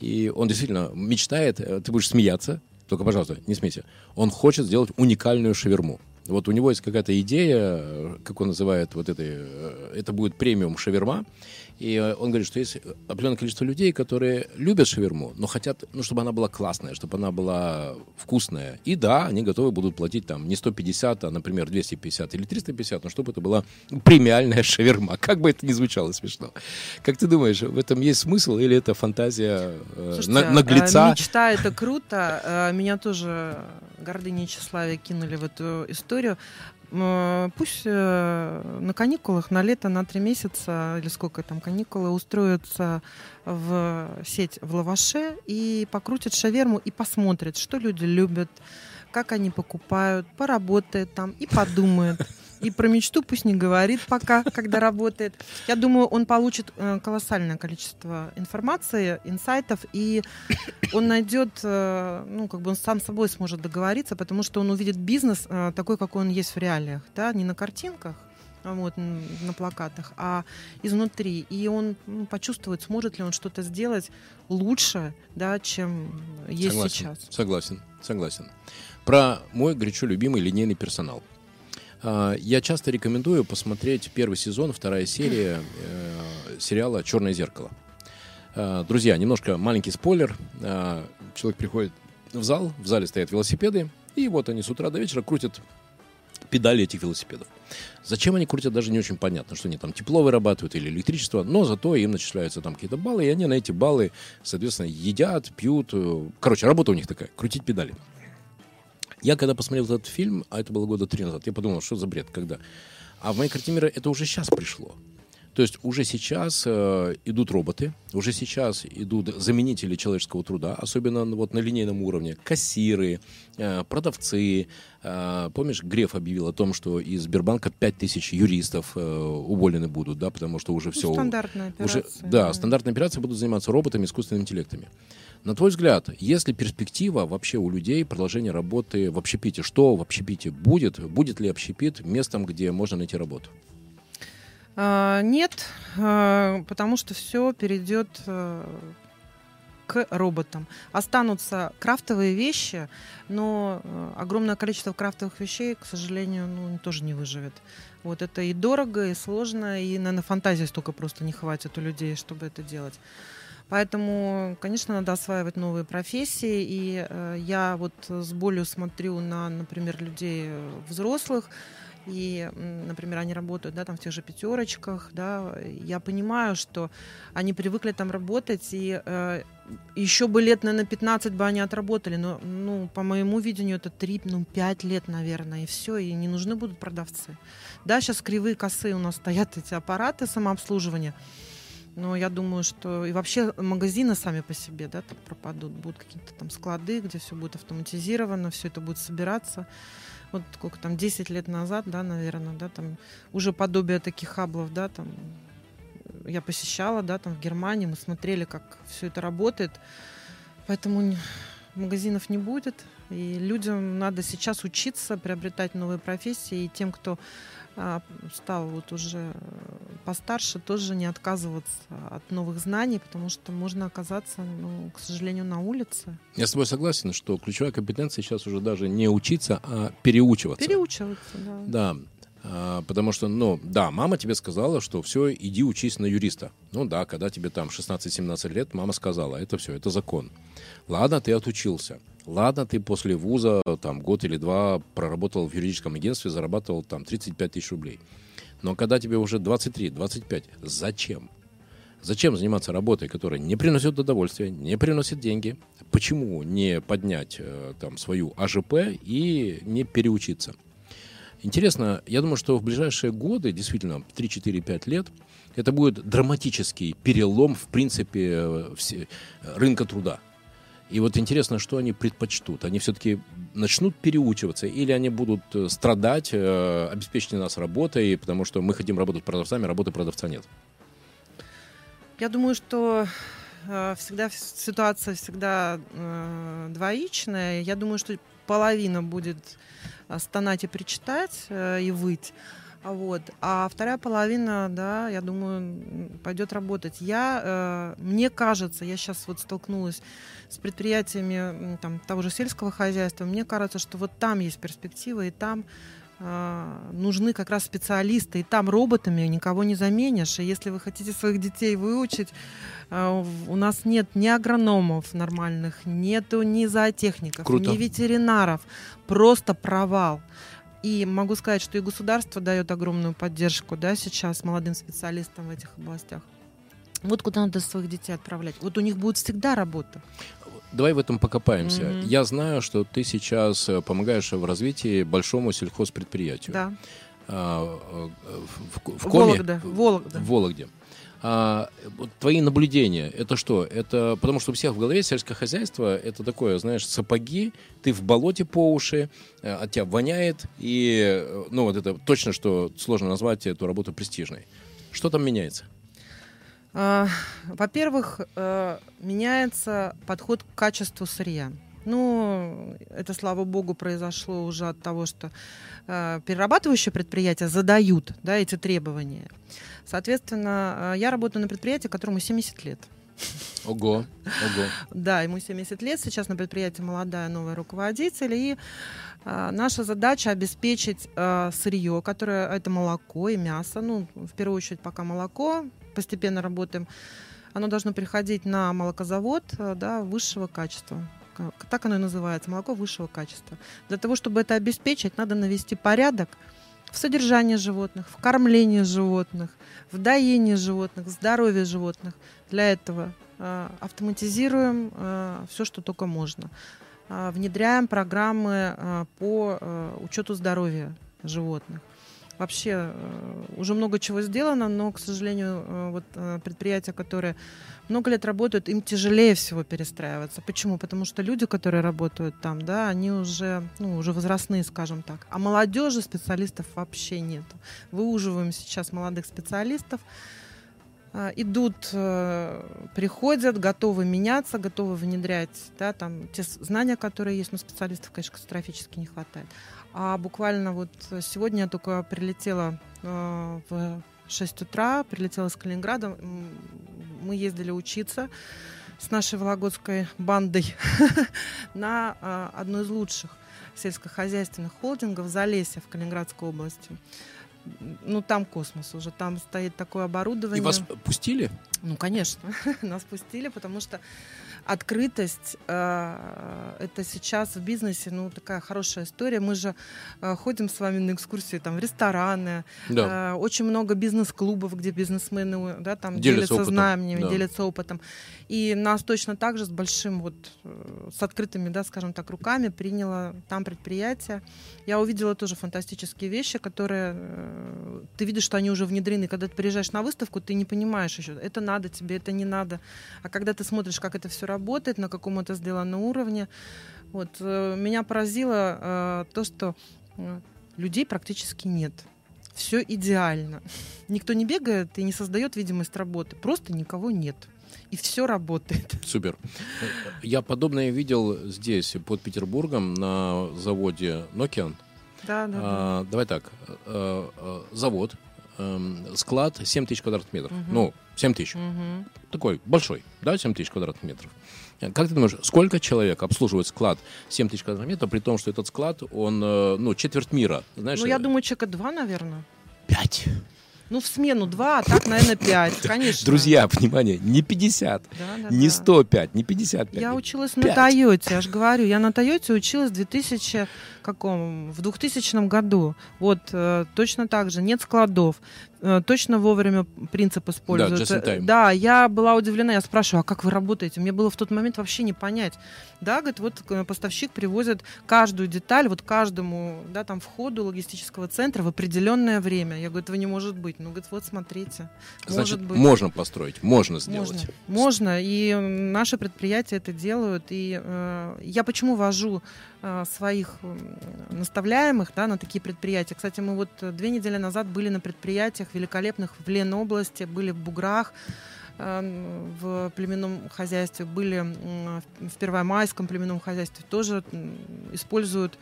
И он действительно мечтает, э, ты будешь смеяться, только, пожалуйста, не смейся. Он хочет сделать уникальную шаверму. Вот у него есть какая-то идея, э, как он называет вот это, э, это будет премиум шаверма. И э, он говорит, что есть определенное количество людей, которые любят шаверму, но хотят, ну, чтобы она была классная, чтобы она была вкусная. И да, они готовы будут платить там не 150, а, например, 250 или 350, но чтобы это была премиальная <laughs> шаверма. Как бы это ни звучало смешно. Как ты думаешь, в этом есть смысл или это фантазия э, Слушайте, на- наглеца? э, Мечта это круто. Э, Меня тоже гордыня и тщеславие кинули в эту историю. Пусть э, на каникулах, на лето, на три месяца, или сколько там каникулы, устроятся в сеть в лаваше и покрутят шаверму и посмотрят, что люди любят, как они покупают, поработает там и подумает. И про мечту пусть не говорит пока, когда работает. Я думаю, он получит э, колоссальное количество информации, инсайтов, и он найдет, э, ну, как бы он сам с собой сможет договориться, потому что он увидит бизнес э, такой, какой он есть в реалиях, да, не на картинках, а вот на плакатах, а изнутри. И он ну, почувствует, сможет ли он что-то сделать лучше, да, чем есть согласен, сейчас. Согласен, согласен. Про мой горячо любимый линейный персонал. А, Я часто рекомендую посмотреть первый сезон, вторая серия э, сериала «Черное зеркало». А, Друзья, немножко маленький спойлер. А, Человек приходит в зал, в зале стоят велосипеды, и вот они с утра до вечера крутят педали этих велосипедов. Зачем они крутят, даже не очень понятно, что они там тепло вырабатывают или электричество, но зато им начисляются там какие-то баллы, и они на эти баллы, соответственно, едят, пьют. Короче, работа у них такая, крутить педали. Я когда посмотрел этот фильм, а это было года три назад, я подумал, что за бред, когда? А в моей картине мира это уже сейчас пришло. То есть уже сейчас э, идут роботы, уже сейчас идут заменители человеческого труда, особенно вот на линейном уровне. Кассиры, э, продавцы. Э, помнишь, Греф объявил о том, что из Сбербанка 5000 юристов э, уволены будут, да, потому что уже все... Ну, стандартная Уже, операция. да, стандартные операции будут заниматься роботами, искусственными интеллектами. На твой взгляд, есть ли перспектива вообще у людей продолжения работы в общепите? Что в общепите будет? Будет ли общепит местом, где можно найти работу? А, Нет, а, потому что все перейдет э, к роботам. Останутся крафтовые вещи, но э, огромное количество крафтовых вещей, к сожалению, ну, тоже не выживет. Вот это и дорого, и сложно, и, наверное, фантазии столько просто не хватит у людей, чтобы это делать. Поэтому, конечно, надо осваивать новые профессии. И э, я вот с болью смотрю на, например, людей э, взрослых, и, например, они работают, да, там в тех же пятерочках, да, я понимаю, что они привыкли там работать, и э, еще бы лет, наверное, 15 бы они отработали, но, ну, по моему видению, это 3, ну, 5 лет, наверное, и все, и не нужны будут продавцы. Да, сейчас кривые косы у нас стоят эти аппараты самообслуживания, Но я думаю, что и вообще магазины сами по себе, да, там пропадут, будут какие-то там склады, где все будет автоматизировано, все это будет собираться. Вот сколько там 10 лет назад, да, наверное, да, там уже подобие таких хаблов, да, там я посещала, да, там в Германии, мы смотрели, как все это работает. Поэтому магазинов не будет, и людям надо сейчас учиться, приобретать новые профессии, и тем, кто стал вот уже постарше, тоже не отказываться от новых знаний, потому что можно оказаться, ну, к сожалению, на улице. Я с тобой согласен, что ключевая компетенция сейчас уже даже не учиться, а переучиваться. Переучиваться, да. Да, а, потому что, ну, да, мама тебе сказала, что все, иди учись на юриста. Ну да, когда тебе там 16-17 лет, мама сказала, это все, это закон. Ладно, ты отучился. Ладно, ты после вуза там год или два проработал в юридическом агентстве, зарабатывал там 35 тысяч рублей. Но когда тебе уже 23-25, зачем? Зачем заниматься работой, которая не приносит удовольствия, не приносит деньги? Почему не поднять э, там свою АЖП и не переучиться? Интересно, я думаю, что в ближайшие годы, действительно, 3-4-5 лет, это будет драматический перелом, в принципе, э, все, рынка труда. И вот интересно, что они предпочтут. Они все-таки начнут переучиваться или они будут э, страдать, э, обеспечить нас работой, потому что мы хотим работать продавцами, работы продавца нет. Я думаю, что всегда ситуация всегда э, двоичная. Я думаю, что половина будет стонать и причитать э, и выть. А вот. А вторая половина, да, я думаю, пойдет работать. Я, э, мне кажется, я сейчас вот столкнулась с предприятиями там, того же сельского хозяйства, мне кажется, что вот там есть перспектива, и там э, нужны как раз специалисты, и там роботами никого не заменишь. И если вы хотите своих детей выучить, э, у нас нет ни агрономов нормальных, нету ни зоотехников, Круто. ни ветеринаров просто провал. И могу сказать, что и государство дает огромную поддержку да, сейчас молодым специалистам в этих областях. Вот куда надо своих детей отправлять. Вот у них будет всегда работа. Давай в этом покопаемся. Mm-hmm. Я знаю, что ты сейчас э, помогаешь в развитии большому сельхозпредприятию. Да. А, э, в, в, в Коме? Вологда. Вологда. В Вологде. А, вот твои наблюдения, это что? Это потому что у всех в голове сельское хозяйство это такое, знаешь, сапоги, ты в болоте по уши, э, от тебя воняет, и э, ну вот это точно, что сложно назвать эту работу престижной. Что там меняется? А, во-первых, э, меняется подход к качеству сырья. Ну, это, слава богу, произошло уже от того, что перерабатывающие предприятия задают да, эти требования. Соответственно, э, я работаю на предприятии, которому 70 лет. Ого, ого. <laughs> Да, ему 70 лет, сейчас на предприятии молодая новая руководитель, и а, наша задача обеспечить а, сырье, которое это молоко и мясо, ну, в первую очередь пока молоко, постепенно работаем, оно должно приходить на молокозавод да, высшего качества. Так оно и называется, молоко высшего качества. Для того, чтобы это обеспечить, надо навести порядок в содержании животных, в кормлении животных, в доении животных, в здоровье животных. Для этого э, автоматизируем э, все, что только можно. Э, внедряем программы э, по э, учету здоровья животных. Вообще э, уже много чего сделано, но, к сожалению, э, вот э, предприятия, которые много лет работают, им тяжелее всего перестраиваться. Почему? Потому что люди, которые работают там, да, они уже, ну, уже возрастные, скажем так. А молодежи специалистов вообще нет. Выуживаем сейчас молодых специалистов, идут, приходят, готовы меняться, готовы внедрять да, там, те знания, которые есть, но специалистов, конечно, катастрофически не хватает. А буквально вот сегодня я только прилетела э, в 6 утра, прилетела с Калининграда, мы ездили учиться с нашей вологодской бандой <laughs> на э, одну из лучших сельскохозяйственных холдингов Залесье в Калининградской области ну там космос уже, там стоит такое оборудование. И вас пустили? Ну, конечно, <laughs> нас пустили, потому что открытость э, это сейчас в бизнесе ну такая хорошая история. Мы же э, ходим с вами на экскурсии там в рестораны да. э, очень много бизнес-клубов где бизнесмены да там делятся, делятся знаниями да. делятся опытом. И нас точно так же с большим вот э, с открытыми да скажем так руками приняло там предприятие. Я увидела тоже фантастические вещи которые э, ты видишь что они уже внедрены. Когда ты приезжаешь на выставку ты не понимаешь еще это надо тебе это не надо. А когда ты смотришь как это все работает, на каком это сделано уровне. Вот, э, меня поразило э, то, что э, людей практически нет. Все идеально. <laughs> Никто не бегает и не создает видимость работы. Просто никого нет. И все работает. <laughs> Супер. Я подобное видел здесь, под Петербургом, на заводе Nokia. Да, да. А, да. Давай так. Завод, эм, склад 7 тысяч квадратных метров. Угу. Ну, 7 тысяч. Угу. Такой большой, да, 7 тысяч квадратных метров. Как ты думаешь, сколько человек обслуживает склад 7 тысяч квадратных метров, при том, что этот склад, он, э, ну, четверть мира, знаешь? Ну, я думаю, человека два, наверное. Пять. Ну, в смену 2, а так, наверное, 5, <laughs> конечно. Друзья, внимание, не 50, да, да, не 105, не 55. Я училась 5. на Тойоте, я же говорю, я на Тойоте училась в 2000 каком? В 2000 году. Вот, э, точно так же, нет складов. Э, точно вовремя принцип используется. Да, да, я была удивлена, я спрашиваю, а как вы работаете? Мне было в тот момент вообще не понять. Да, говорит, вот э, поставщик привозит каждую деталь, вот каждому, да, там, входу логистического центра в определенное время. Я говорю, этого не может быть. Ну, говорит, вот смотрите. Значит, быть. можно построить, можно сделать. Можно, можно. и наши предприятия это делают. И э, я почему вожу своих наставляемых да, на такие предприятия. Кстати, мы вот две недели назад были на предприятиях великолепных в Ленобласти, были в Буграх, э, в племенном хозяйстве, были в Первомайском племенном хозяйстве, тоже используют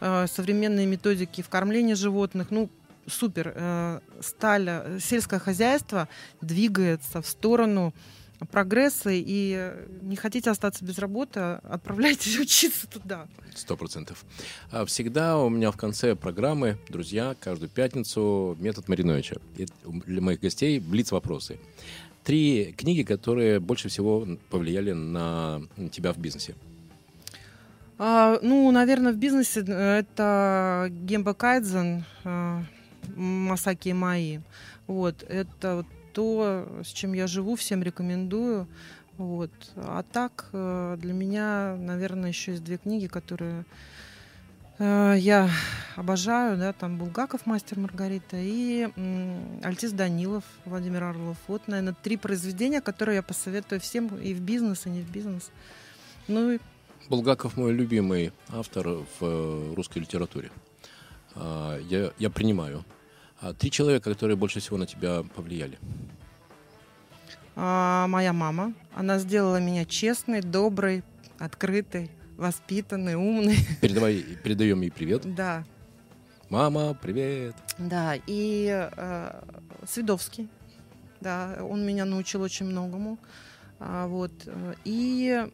э, современные методики в кормлении животных. Ну, супер. Э, сталь, сельское хозяйство двигается в сторону прогресса и не хотите остаться без работы, отправляйтесь <laughs> учиться туда. Сто процентов. А всегда у меня в конце программы, друзья, каждую пятницу метод Мариновича. И для моих гостей блиц вопросы. Три книги, которые больше всего повлияли на тебя в бизнесе. А, ну, наверное, в бизнесе э, это Гемба Кайдзен, э, Масаки Маи. Вот, это то, с чем я живу, всем рекомендую. Вот. А так, э, для меня, наверное, еще есть две книги, которые э, я обожаю, да, там Булгаков «Мастер Маргарита» и Альтис Данилов, Владимир Орлов. Вот, наверное, три произведения, которые я посоветую всем и в бизнес, и не в бизнес. Ну и... Булгаков мой любимый автор в э, русской литературе. А, я, я принимаю а три человека, которые больше всего на тебя повлияли. А, моя мама. Она сделала меня честной, доброй, открытой, воспитанной, умной. <laughs> Передавай, передаем ей привет. Да. Мама, привет. Да, и э, Свидовский. Да, он меня научил очень многому. А, вот. И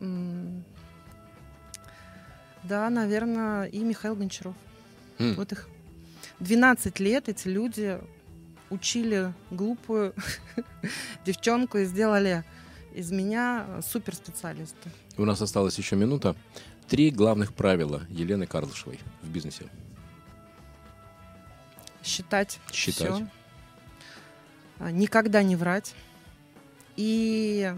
да, наверное, и Михаил Гончаров. Mm. Вот их 12 лет эти люди учили глупую <laughs> девчонку и сделали из меня суперспециалиста. У нас осталась еще минута. Три главных правила Елены Карлышевой в бизнесе. Считать. Считать. Все. А, никогда не врать. И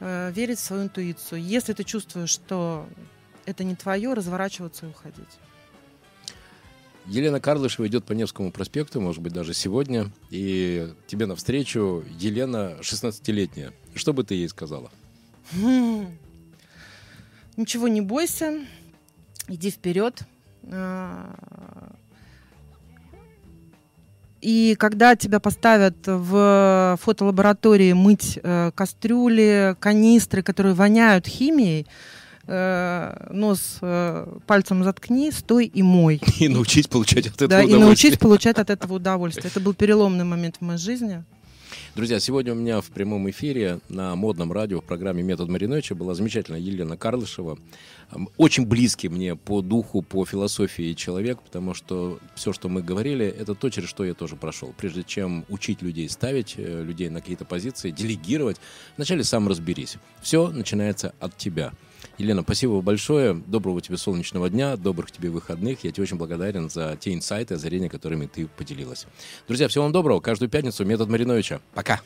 э, верить в свою интуицию. Если ты чувствуешь, что это не твое, разворачиваться и уходить. Елена Карлышева идет по Невскому проспекту, может быть, даже сегодня, и тебе навстречу Елена 16-летняя. Что бы ты ей сказала? <laughs> Ничего не бойся, иди вперед. А, и когда тебя поставят в фотолаборатории мыть э, кастрюли, канистры, которые воняют химией, э, нос э, пальцем заткни, стой и мой. <laughs> И научить получать от этого да, удовольствие. и научить получать от этого удовольствие. Это был переломный момент в моей жизни. Друзья, сегодня у меня в прямом эфире на модном радио в программе «Метод Мариновича» была замечательная Елена Карлышева. Очень близкий мне по духу, по философии человек, потому что все, что мы говорили, это то, через что я тоже прошел. Прежде чем учить людей, ставить э, людей на какие-то позиции, делегировать, вначале сам разберись. Все начинается от тебя. Елена, спасибо большое. Доброго тебе солнечного дня, добрых тебе выходных. Я тебе очень благодарен за те инсайты, озарения, которыми ты поделилась. Друзья, всего вам доброго. Каждую пятницу метод Мариновича. Пока.